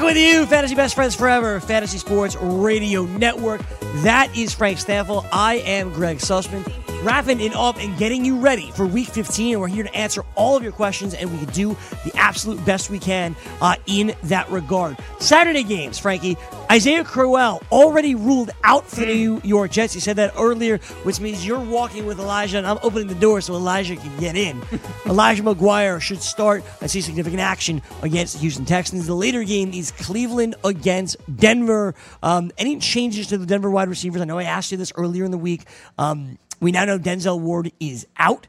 Back with you, Fantasy Best Friends Forever, Fantasy Sports Radio Network. That is Frank Stampfl. I am Greg Sussman. wrapping it up and getting you ready for week 15. And we're here to answer all of your questions, and we can do the absolute best we can uh, in that regard. Saturday games, Frankie. Isaiah Crowell already ruled out for the New York Jets. You said that earlier, which means you're walking with Elijah, and I'm opening the door so Elijah can get in. Elijah McGuire should start. I see significant action against the Houston Texans. The later game is Cleveland against Denver. Um, any changes to the Denver wide receivers? I know I asked you this earlier in the week. Um, we now know Denzel Ward is out.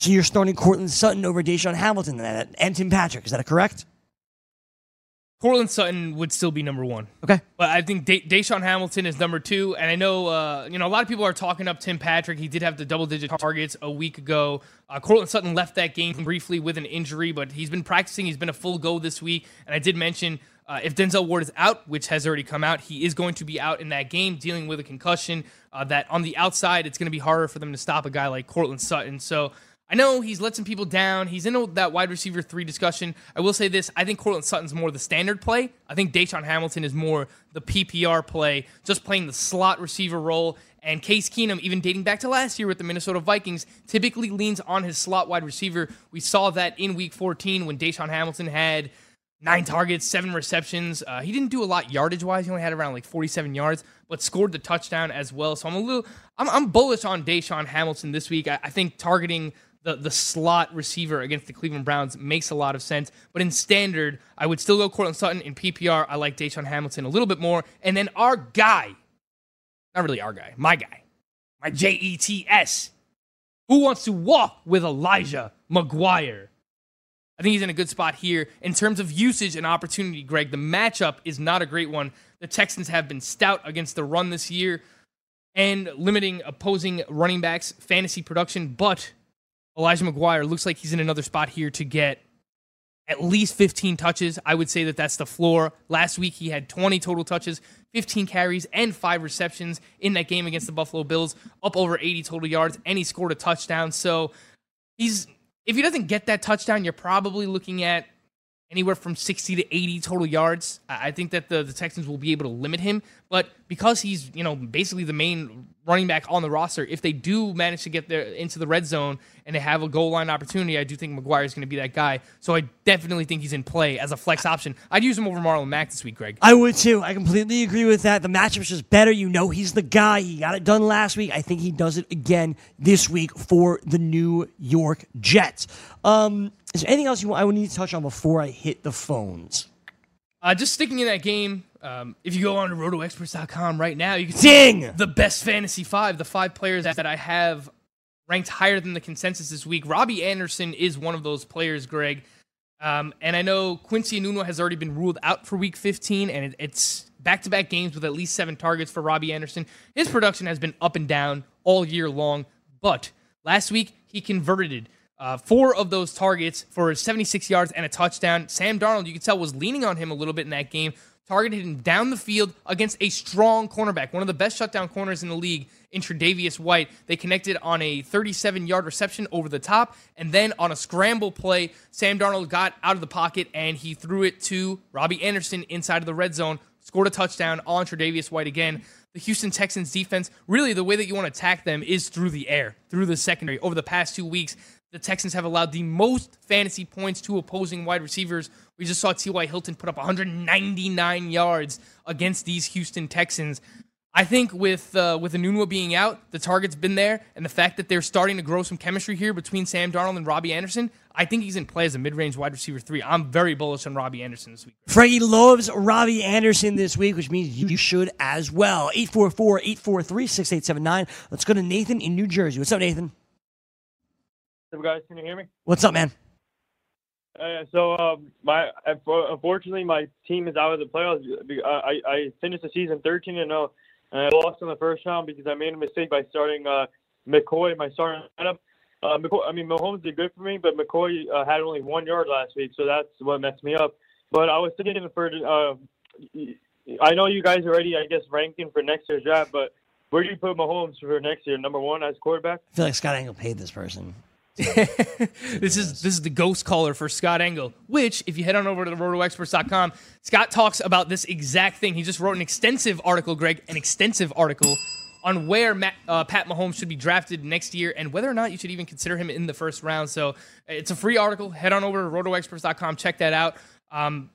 So you're starting Courtland Sutton over DaeSean Hamilton and Tim Patrick. Is that correct? Courtland Sutton would still be number one. Okay. But I think De- DaeSean Hamilton is number two. And I know, uh, you know, a lot of people are talking up Tim Patrick. He did have the double digit targets a week ago. Uh, Courtland Sutton left that game briefly with an injury, but he's been practicing. He's been a full go this week. And I did mention uh, if Denzel Ward is out, which has already come out, he is going to be out in that game dealing with a concussion. Uh, that on the outside, it's going to be harder for them to stop a guy like Courtland Sutton. So I know he's let some people down. He's in that wide receiver three discussion. I will say this: I think Courtland Sutton's more the standard play. I think DaeSean Hamilton is more the PPR play, just playing the slot receiver role. And Case Keenum, even dating back to last year with the Minnesota Vikings, typically leans on his slot wide receiver. We saw that in Week 14 when DaeSean Hamilton had nine targets, seven receptions. Uh, he didn't do a lot yardage wise. He only had around like 47 yards, but scored the touchdown as well. So I'm a little, I'm, I'm bullish on DaeSean Hamilton this week. I, I think targeting the, the slot receiver against the Cleveland Browns makes a lot of sense. But in standard, I would still go Courtland Sutton. In PPR, I like DaeSean Hamilton a little bit more. And then our guy, not really our guy, my guy, my J E T S, who wants to walk with Elijah McGuire? I think he's in a good spot here. In terms of usage and opportunity, Greg, the matchup is not a great one. The Texans have been stout against the run this year and limiting opposing running backs' fantasy production, but Elijah McGuire looks like he's in another spot here to get at least 15 touches. I would say that that's the floor. Last week, he had 20 total touches, 15 carries, and five receptions in that game against the Buffalo Bills, up over 80 total yards, and he scored a touchdown. So he's if he doesn't get that touchdown, you're probably looking at anywhere from 60 to 80 total yards. I think that the, the Texans will be able to limit him, but because he's, you know, basically the main running back on the roster, if they do manage to get there into the red zone and they have a goal line opportunity, I do think McGuire is going to be that guy. So I definitely think he's in play as a flex option. I'd use him over Marlon Mack this week, Greg. I would too. I completely agree with that. The matchup's just better. You know he's the guy. He got it done last week. I think he does it again this week for the New York Jets. Um, is there anything else you want, I would need to touch on before I hit the phones? Uh, just sticking in that game, um, if you go on to rotoexperts.com right now, you can Ding! see the best fantasy five, the five players that I have ranked higher than the consensus this week. Robbie Anderson is one of those players, Greg. Um, and I know Quincy Enunwa has already been ruled out for week 15, and it, it's back to back games with at least seven targets for Robbie Anderson. His production has been up and down all year long, but last week he converted uh, four of those targets for 76 yards and a touchdown. Sam Darnold, you could tell, was leaning on him a little bit in that game, targeted him down the field against a strong cornerback, one of the best shutdown corners in the league, in Tre'Davious White. They connected on a 37 yard reception over the top, and then on a scramble play, Sam Darnold got out of the pocket and he threw it to Robbie Anderson inside of the red zone, scored a touchdown on Tre'Davious White again. The Houston Texans defense, really the way that you want to attack them is through the air, through the secondary. Over the past two weeks, the Texans have allowed the most fantasy points to opposing wide receivers. We just saw T.Y. Hilton put up 199 yards against these Houston Texans. I think with uh, with Enunwa being out, the target's been there, and the fact that they're starting to grow some chemistry here between Sam Darnold and Robbie Anderson, I think he's in play as a mid-range wide receiver three. I'm very bullish on Robbie Anderson this week. Frankie loves Robbie Anderson this week, which means you should as well. 844 843 6879. Let's go to Nathan in New Jersey. What's up, Nathan? What's up, guys? Can you hear me? What's up, man? Uh, so, um, my unfortunately, my team is out of the playoffs. Uh, I, I finished the season 13 and 0, and I lost in the first round because I made a mistake by starting uh, McCoy in my starting lineup. Uh, McCoy, I mean, Mahomes did good for me, but McCoy uh, had only one yard last week, so that's what messed me up. But I was sitting thinking for, uh, I know you guys already, I guess, ranking for next year's draft, but where do you put Mahomes for next year? Number one as quarterback? I feel like Scott Engel paid this person. This is this is the ghost caller for Scott Engel, which if you head on over to the rotoexperts.com, Scott talks about this exact thing. He just wrote an extensive article, Greg, an extensive article on where Matt, uh, Pat Mahomes should be drafted next year and whether or not you should even consider him in the first round. So it's a free article. Head on over to rotoexperts.com. Check that out. Um,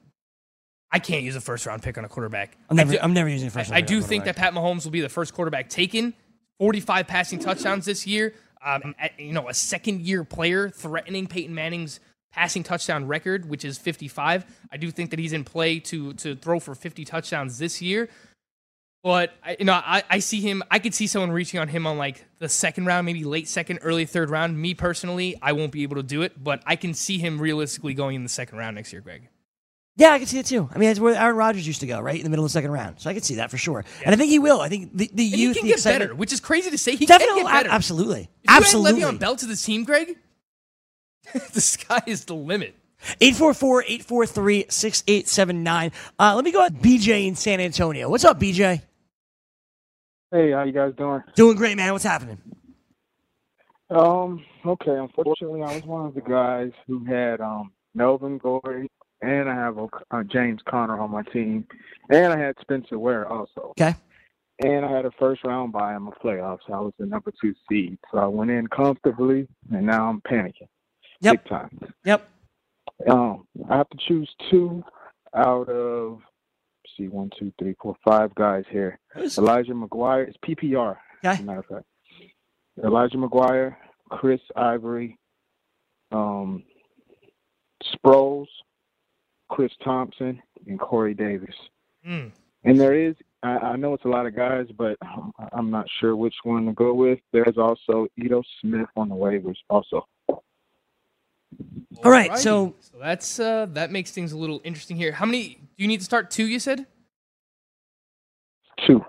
I can't use a first round pick on a quarterback. I'm never, do, I'm never using a first I, round I do think that. Pat Mahomes will be the first quarterback taken. 45 passing touchdowns this year. Um, at- you know, a second year player threatening Peyton Manning's passing touchdown record, which is 55. I do think that he's in play to to throw for 50 touchdowns this year. But I, you know, I, I see him. I could see someone reaching on him on like the second round, maybe late second, early third round. Me personally, I won't be able to do it, but I can see him realistically going in the second round next year, Greg. Yeah, I can see it too. I mean, it's where Aaron Rodgers used to go, right in the middle of the second round. So I can see that for sure. And I think he will. I think the, the And youth, he can the get excitement, better, which is crazy to say. He Definitely, can get better. a- absolutely, If you absolutely. add Le'Veon Bell to this team, Greg, the sky is the limit. 844-843-6879. Uh, let me go at BJ in San Antonio. What's up, BJ? Hey, how you guys doing? Doing great, man. What's happening? Um, okay. Unfortunately, I was one of the guys who had um Melvin Gordon, and I have uh, James Conner on my team, and I had Spencer Ware also. Okay. And I had a first round bye in the playoffs. I was the number two seed, so I went in comfortably, and now I'm panicking. Yep. Big time. Yep. Um, I have to choose two out of let's see one, two, three, four, five guys here. Elijah McGuire. It's PPR. As a matter of fact. Elijah McGuire, Chris Ivory, um, Sproles, Chris Thompson, and Corey Davis. Mm. And there is, I, I know it's a lot of guys, but I'm not sure which one to go with. There's also Ito Smith on the waivers, also. All right, Alrighty. so so that's uh, that makes things a little interesting here. How many do you need to start? Two, you said. Two.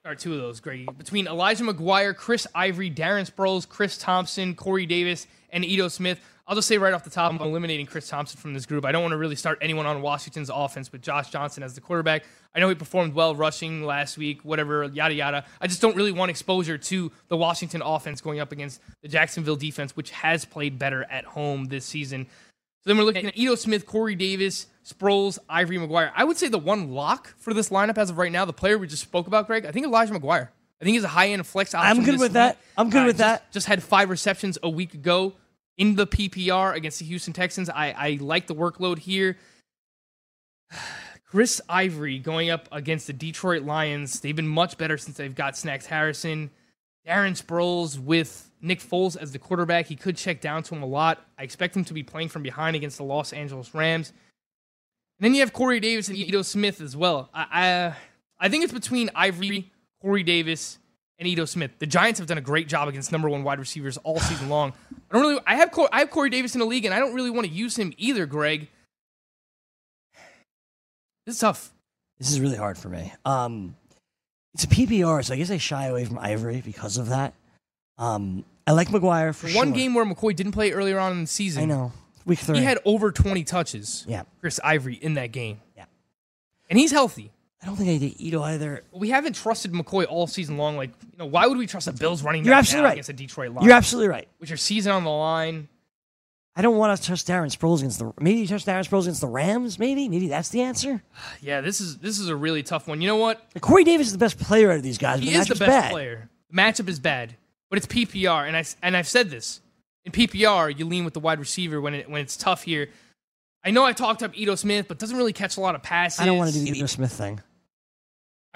Start two of those, Grady. Between Elijah McGuire, Chris Ivory, Darren Sproles, Chris Thompson, Corey Davis, and Ito Smith. I'll just say right off the top, I'm eliminating Chris Thompson from this group. I don't want to really start anyone on Washington's offense with Josh Johnson as the quarterback. I know he performed well rushing last week, whatever, yada yada. I just don't really want exposure to the Washington offense going up against the Jacksonville defense, which has played better at home this season. So then we're looking at Ito Smith, Corey Davis, Sproles, Ivory McGuire. I would say the one lock for this lineup as of right now, the player we just spoke about, Greg, I think Elijah McGuire. I think he's a high end flex option. I'm good with that. I'm good Uh, with just- that. Just had five receptions a week ago in the PPR against the Houston Texans. I, I like the workload here. Chris Ivory going up against the Detroit Lions. They've been much better since they've got Snacks Harrison. Darren Sproles with Nick Foles as the quarterback. He could check down to him a lot. I expect him to be playing from behind against the Los Angeles Rams. And then you have Corey Davis and Ito Smith as well. I, I, I think it's between Ivory, Corey Davis, and Ito Smith. The Giants have done a great job against number one wide receivers all season long. I don't really. I have Cor- I have Corey Davis in the league, and I don't really want to use him either. Greg, this is tough. This is really hard for me. Um, it's a PPR, so I guess I shy away from Ivory because of that. Um, I like McGuire for One sure. game where McCoy didn't play earlier on in the season. I know. Week three. He had over 20 touches. Yeah. Chris Ivory in that game. Yeah. And he's healthy. I don't think I did Ito either. We haven't trusted McCoy all season long. Like, you know, why would we trust the Bills running You're back absolutely now right. against the Detroit line? You're absolutely right. With your season on the line. I don't want to trust Darren Sproles against the. Maybe you trust Darren Sproles against the Rams. Maybe, maybe that's the answer. Yeah, this is this is a really tough one. You know what? Corey Davis is the best player out of these guys. He but is the best bad. player. The matchup is bad, but it's PPR, and I and I've said this in PPR. You lean with the wide receiver when it when it's tough here. I know I talked up Ito Smith, but doesn't really catch a lot of passes. I don't want to do the Ito Smith thing.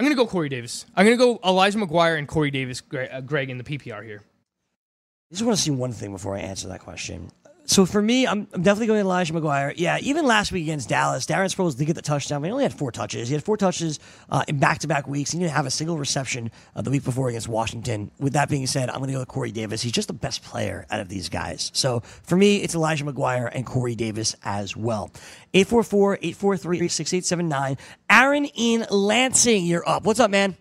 I'm gonna go Corey Davis. I'm gonna go Elijah McGuire and Corey Davis, Greg, uh, Greg in the PPR here. I just want to see one thing before I answer that question. So for me, I'm, I'm definitely going Elijah McGuire. Yeah, even last week against Dallas, Darren Sproles did get the touchdown, but he only had four touches. He had four touches uh, in back-to-back weeks. He didn't have a single reception uh, the week before against Washington. With that being said, I'm going to go with Corey Davis. He's just the best player out of these guys. So for me, it's Elijah McGuire and Corey Davis as well. 844-843-6879. Aaron in Lansing, you're up. What's up, man?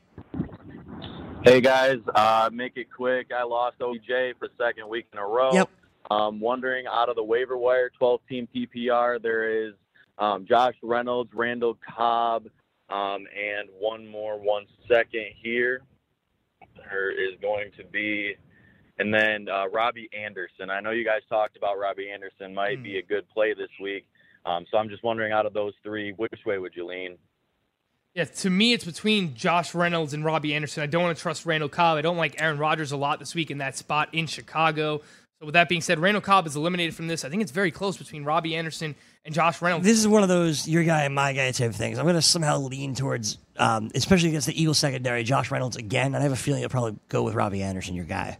Hey guys, uh, make it quick. I lost OJ for second week in a row. Yep. Um, wondering out of the waiver wire 12 team PPR, there is um, Josh Reynolds, Randall Cobb, um, and one more one second here. There is going to be, and then uh, Robbie Anderson. I know you guys talked about Robbie Anderson might be a good play this week. Um, so I'm just wondering out of those three, which way would you lean? Yeah, to me, it's between Josh Reynolds and Robbie Anderson. I don't want to trust Randall Cobb. I don't like Aaron Rodgers a lot this week in that spot in Chicago. So, with that being said, Randall Cobb is eliminated from this. I think it's very close between Robbie Anderson and Josh Reynolds. This is one of those your guy and my guy type things. I'm going to somehow lean towards, um, especially against the Eagles secondary, Josh Reynolds again. And I have a feeling it'll probably go with Robbie Anderson, your guy.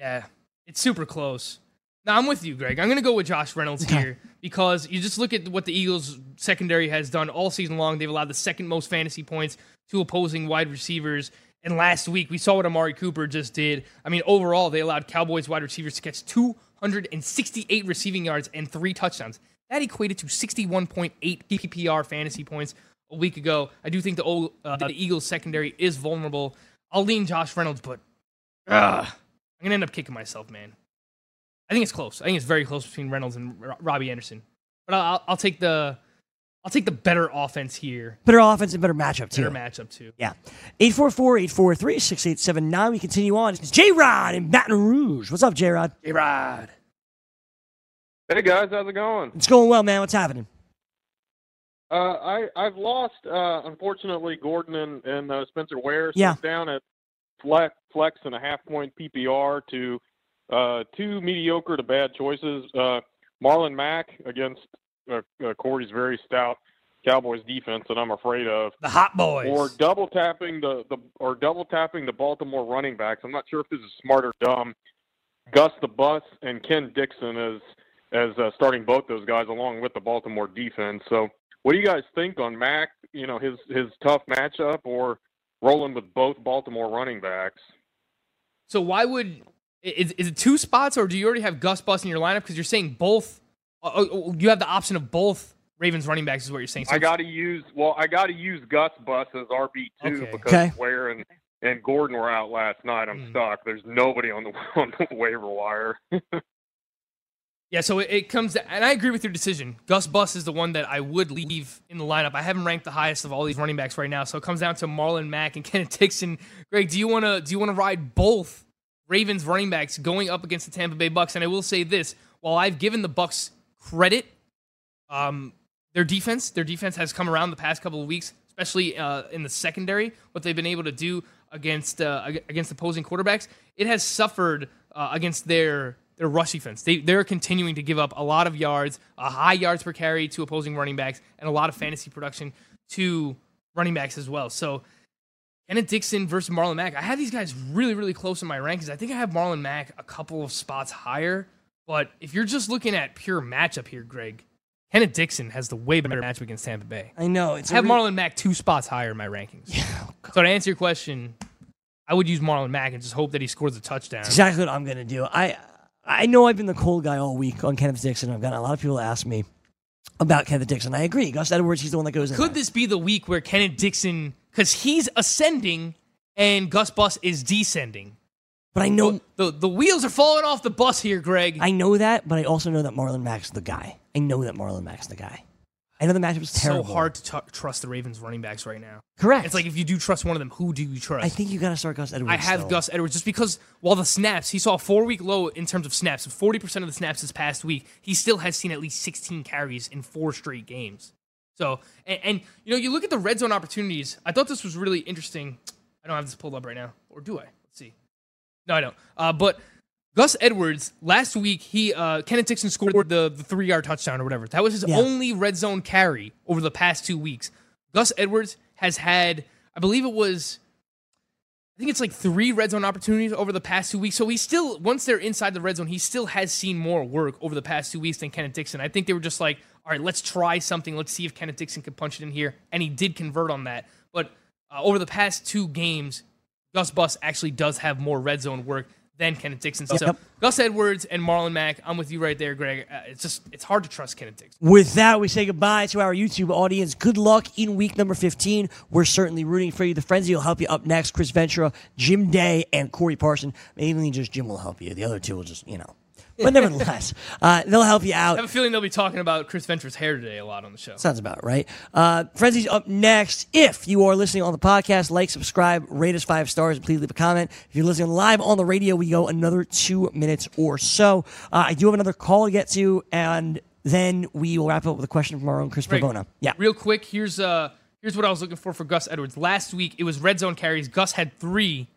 Yeah, it's super close. Now I'm with you, Greg. I'm going to go with Josh Reynolds here because you just look at what the Eagles secondary has done all season long. They've allowed the second most fantasy points to opposing wide receivers. And last week we saw what Amari Cooper just did. I mean, overall they allowed Cowboys wide receivers to catch 268 receiving yards and three touchdowns. That equated to 61.8 PPR fantasy points a week ago. I do think the, old, uh, the Eagles secondary is vulnerable. I'll lean Josh Reynolds, but uh, I'm gonna end up kicking myself, man. I think it's close. I think it's very close between Reynolds and Ro- Robbie Anderson. But I'll, I'll take the I'll take the better offense here. Better offense and better matchup, too. Better matchup too. Yeah. 844-843-6879. We continue on. It's J-Rod in Baton Rouge. What's up, J-Rod? J-Rod. Hey guys, how's it going? It's going well, man. What's happening? Uh, I I've lost uh, unfortunately Gordon and, and uh, Spencer Ware. So Yeah. down at flex flex and a half point PPR to uh, two mediocre to bad choices. Uh, Marlon Mack against uh, uh, Corey's very stout Cowboys defense that I'm afraid of. The Hot Boys. Or double tapping the, the or double tapping the Baltimore running backs. I'm not sure if this is smart or dumb. Gus the Bus and Ken Dixon as as uh, starting both those guys along with the Baltimore defense. So, what do you guys think on Mack? You know his his tough matchup or rolling with both Baltimore running backs? So why would is, is it two spots or do you already have Gus Bus in your lineup? Because you're saying both. Uh, uh, you have the option of both Ravens running backs, is what you're saying. So I got to use well, I got to use Gus Bus as RB two Okay. because Okay. Ware and and Gordon were out last night. I'm stuck. There's nobody on the on the waiver wire. Yeah, so it, it comes, and I agree with your decision. Gus Bus is the one that I would leave in the lineup. I haven't ranked the highest of all these running backs right now, so it comes down to Marlon Mack and Kenneth Dixon. Greg, do you want to do you want to ride both Ravens running backs going up against the Tampa Bay Bucks? And I will say this: while I've given the Bucks credit, um, their defense, their defense has come around the past couple of weeks, especially uh, in the secondary. What they've been able to do against uh, against opposing quarterbacks, it has suffered uh, against their their rush defense. They they're continuing to give up a lot of yards, a high yards per carry to opposing running backs, and a lot of fantasy production to running backs as well. So. Kenneth Dixon versus Marlon Mack. I have these guys really, really close in my rankings. I think I have Marlon Mack a couple of spots higher. But if you're just looking at pure matchup here, Greg, Kenneth Dixon has the way better matchup against Tampa Bay. I know. It's I have re- Marlon Mack two spots higher in my rankings. Yeah. Oh so to answer your question, I would use Marlon Mack and just hope that he scores a touchdown. That's exactly what I'm going to do. I I know I've been the cold guy all week on Kenneth Dixon. I've gotten a lot of people ask me about Kenneth Dixon. I agree. Gus Edwards, he's the one that goes in. Could this be the week where Kenneth Dixon, because he's ascending and Gus Bus is descending? But I know the the wheels are falling off the bus here, Greg. I know that, but I also know that Marlon Mack's the guy. I know that Marlon Mack's the guy. I know the matchup is terrible. so hard to t- trust the Ravens running backs right now. Correct. It's like if you do trust one of them, who do you trust? I think you got to start Gus Edwards. I have still. Gus Edwards just because while the snaps, he saw a four week low in terms of snaps, 40% of the snaps this past week, he still has seen at least 16 carries in four straight games. So, and, and you know, you look at the red zone opportunities. I thought this was really interesting. I don't have this pulled up right now, or do I? No, I don't. Uh, but Gus Edwards last week, he uh, Kenneth Dixon scored the, the three yard touchdown or whatever. That was his Yeah. only red zone carry over the past two weeks. Gus Edwards has had, I believe it was I think it's like three red zone opportunities over the past two weeks. So he still, once they're inside the red zone, he still has seen more work over the past two weeks than Kenneth Dixon. I think they were just like, all right, let's try something. Let's see if Kenneth Dixon can punch it in here. And he did convert on that. But uh, over the past two games, Gus Bus actually does have more red zone work than Kenneth Dixon. So Yep. Gus Edwards and Marlon Mack, I'm with you right there, Greg. Uh, it's just, it's hard to trust Kenneth Dixon. With that, we say goodbye to our YouTube audience. Good luck in week number 15. We're certainly rooting for you. The Frenzy will help you up next. Chris Ventura, Jim Day, and Corey Parson. Mainly just Jim will help you. The other two will just, you know. But nevertheless, uh, they'll help you out. I have a feeling they'll be talking about Chris Ventura's hair today a lot on the show. Sounds about right. Uh, Frenzy's up next. If you are listening on the podcast, like, subscribe, rate us five stars, and please leave a comment. If you're listening live on the radio, we go another two minutes or so. Uh, I do have another call to get to, and then we will wrap up with a question from our own Chris Greg, Pavona. Yeah. Real quick, here's uh here's what I was looking for for Gus Edwards. Last week it was red zone carries. Gus had three,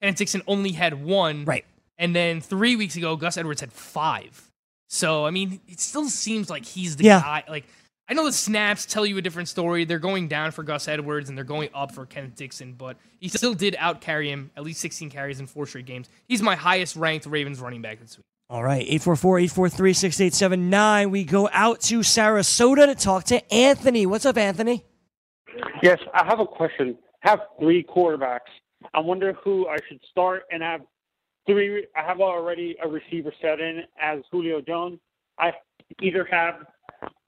and Dixon only had one. Right. And then three weeks ago, Gus Edwards had five. So I mean, it still seems like he's the Yeah. guy. Like I know the snaps tell you a different story. They're going down for Gus Edwards and they're going up for Kenneth Dixon, but he still did out carry him at least 16 carries in four straight games. He's my highest ranked Ravens running back this week. All right, 844 843 6879. We go out to Sarasota to talk to Anthony. What's up, Anthony? Yes, I have a question. I have three quarterbacks. I wonder who I should start and have three. I have already a receiver set in as Julio Jones. I either have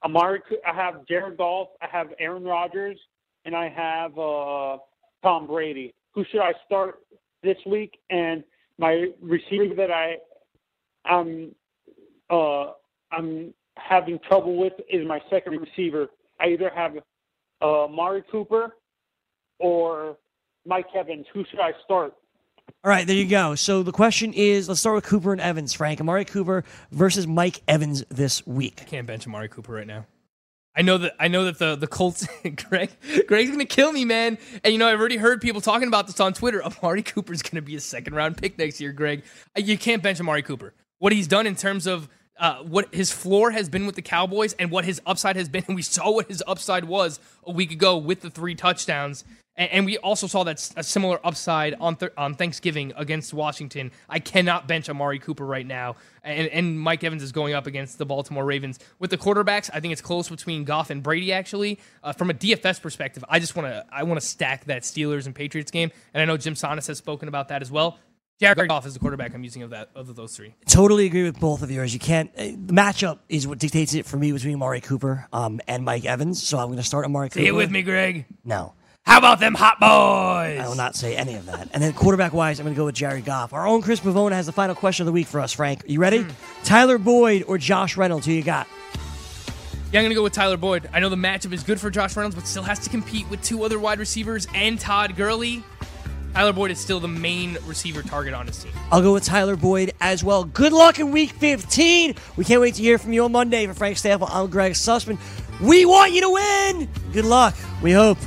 Amari, I have Jared Goff, I have Aaron Rodgers, and I have uh, Tom Brady. Who should I start this week? And my receiver that I I'm uh, I'm having trouble with is my second receiver. I either have uh, Mari Cooper or Mike Evans. Who should I start? All right, there you go. So the question is let's start with Cooper and Evans, Frank. Amari Cooper versus Mike Evans this week. I can't bench Amari Cooper right now. I know that I know that the the Colts Greg Greg's gonna kill me, man. And you know I've already heard people talking about this on Twitter. Amari Cooper's gonna be a second round pick next year, Greg. You can't bench Amari Cooper. What he's done in terms of uh, what his floor has been with the Cowboys and what his upside has been, and we saw what his upside was a week ago with the three touchdowns. And, and we also saw that a similar upside on th- on Thanksgiving against Washington. I cannot bench Amari Cooper right now, and, and Mike Evans is going up against the Baltimore Ravens with the quarterbacks. I think it's close between Goff and Brady. Actually, uh, from a DFS perspective, I just want to I want to stack that Steelers and Patriots game, and I know Jim Sonis has spoken about that as well. Jared Goff is the quarterback I'm using of that of those three. Totally agree with both of yours. You can't. Uh, the matchup is what dictates it for me between Amari Cooper um, and Mike Evans. So I'm going to start Amari Cooper. It with me, Greg. No. How about them hot boys? I will not say any of that. And then quarterback wise, I'm going to go with Jared Goff. Our own Chris Pavona has the final question of the week for us, Frank. Are you ready? Hmm. Tyler Boyd or Josh Reynolds? Who you got? Yeah, I'm going to go with Tyler Boyd. I know the matchup is good for Josh Reynolds, but still has to compete with two other wide receivers and Todd Gurley. Tyler Boyd is still the main receiver target on his team. I'll go with Tyler Boyd as well. Good luck in week 15. We can't wait to hear from you on Monday. For Frank Stampfl, I'm Greg Sussman. We want you to win. Good luck. We hope.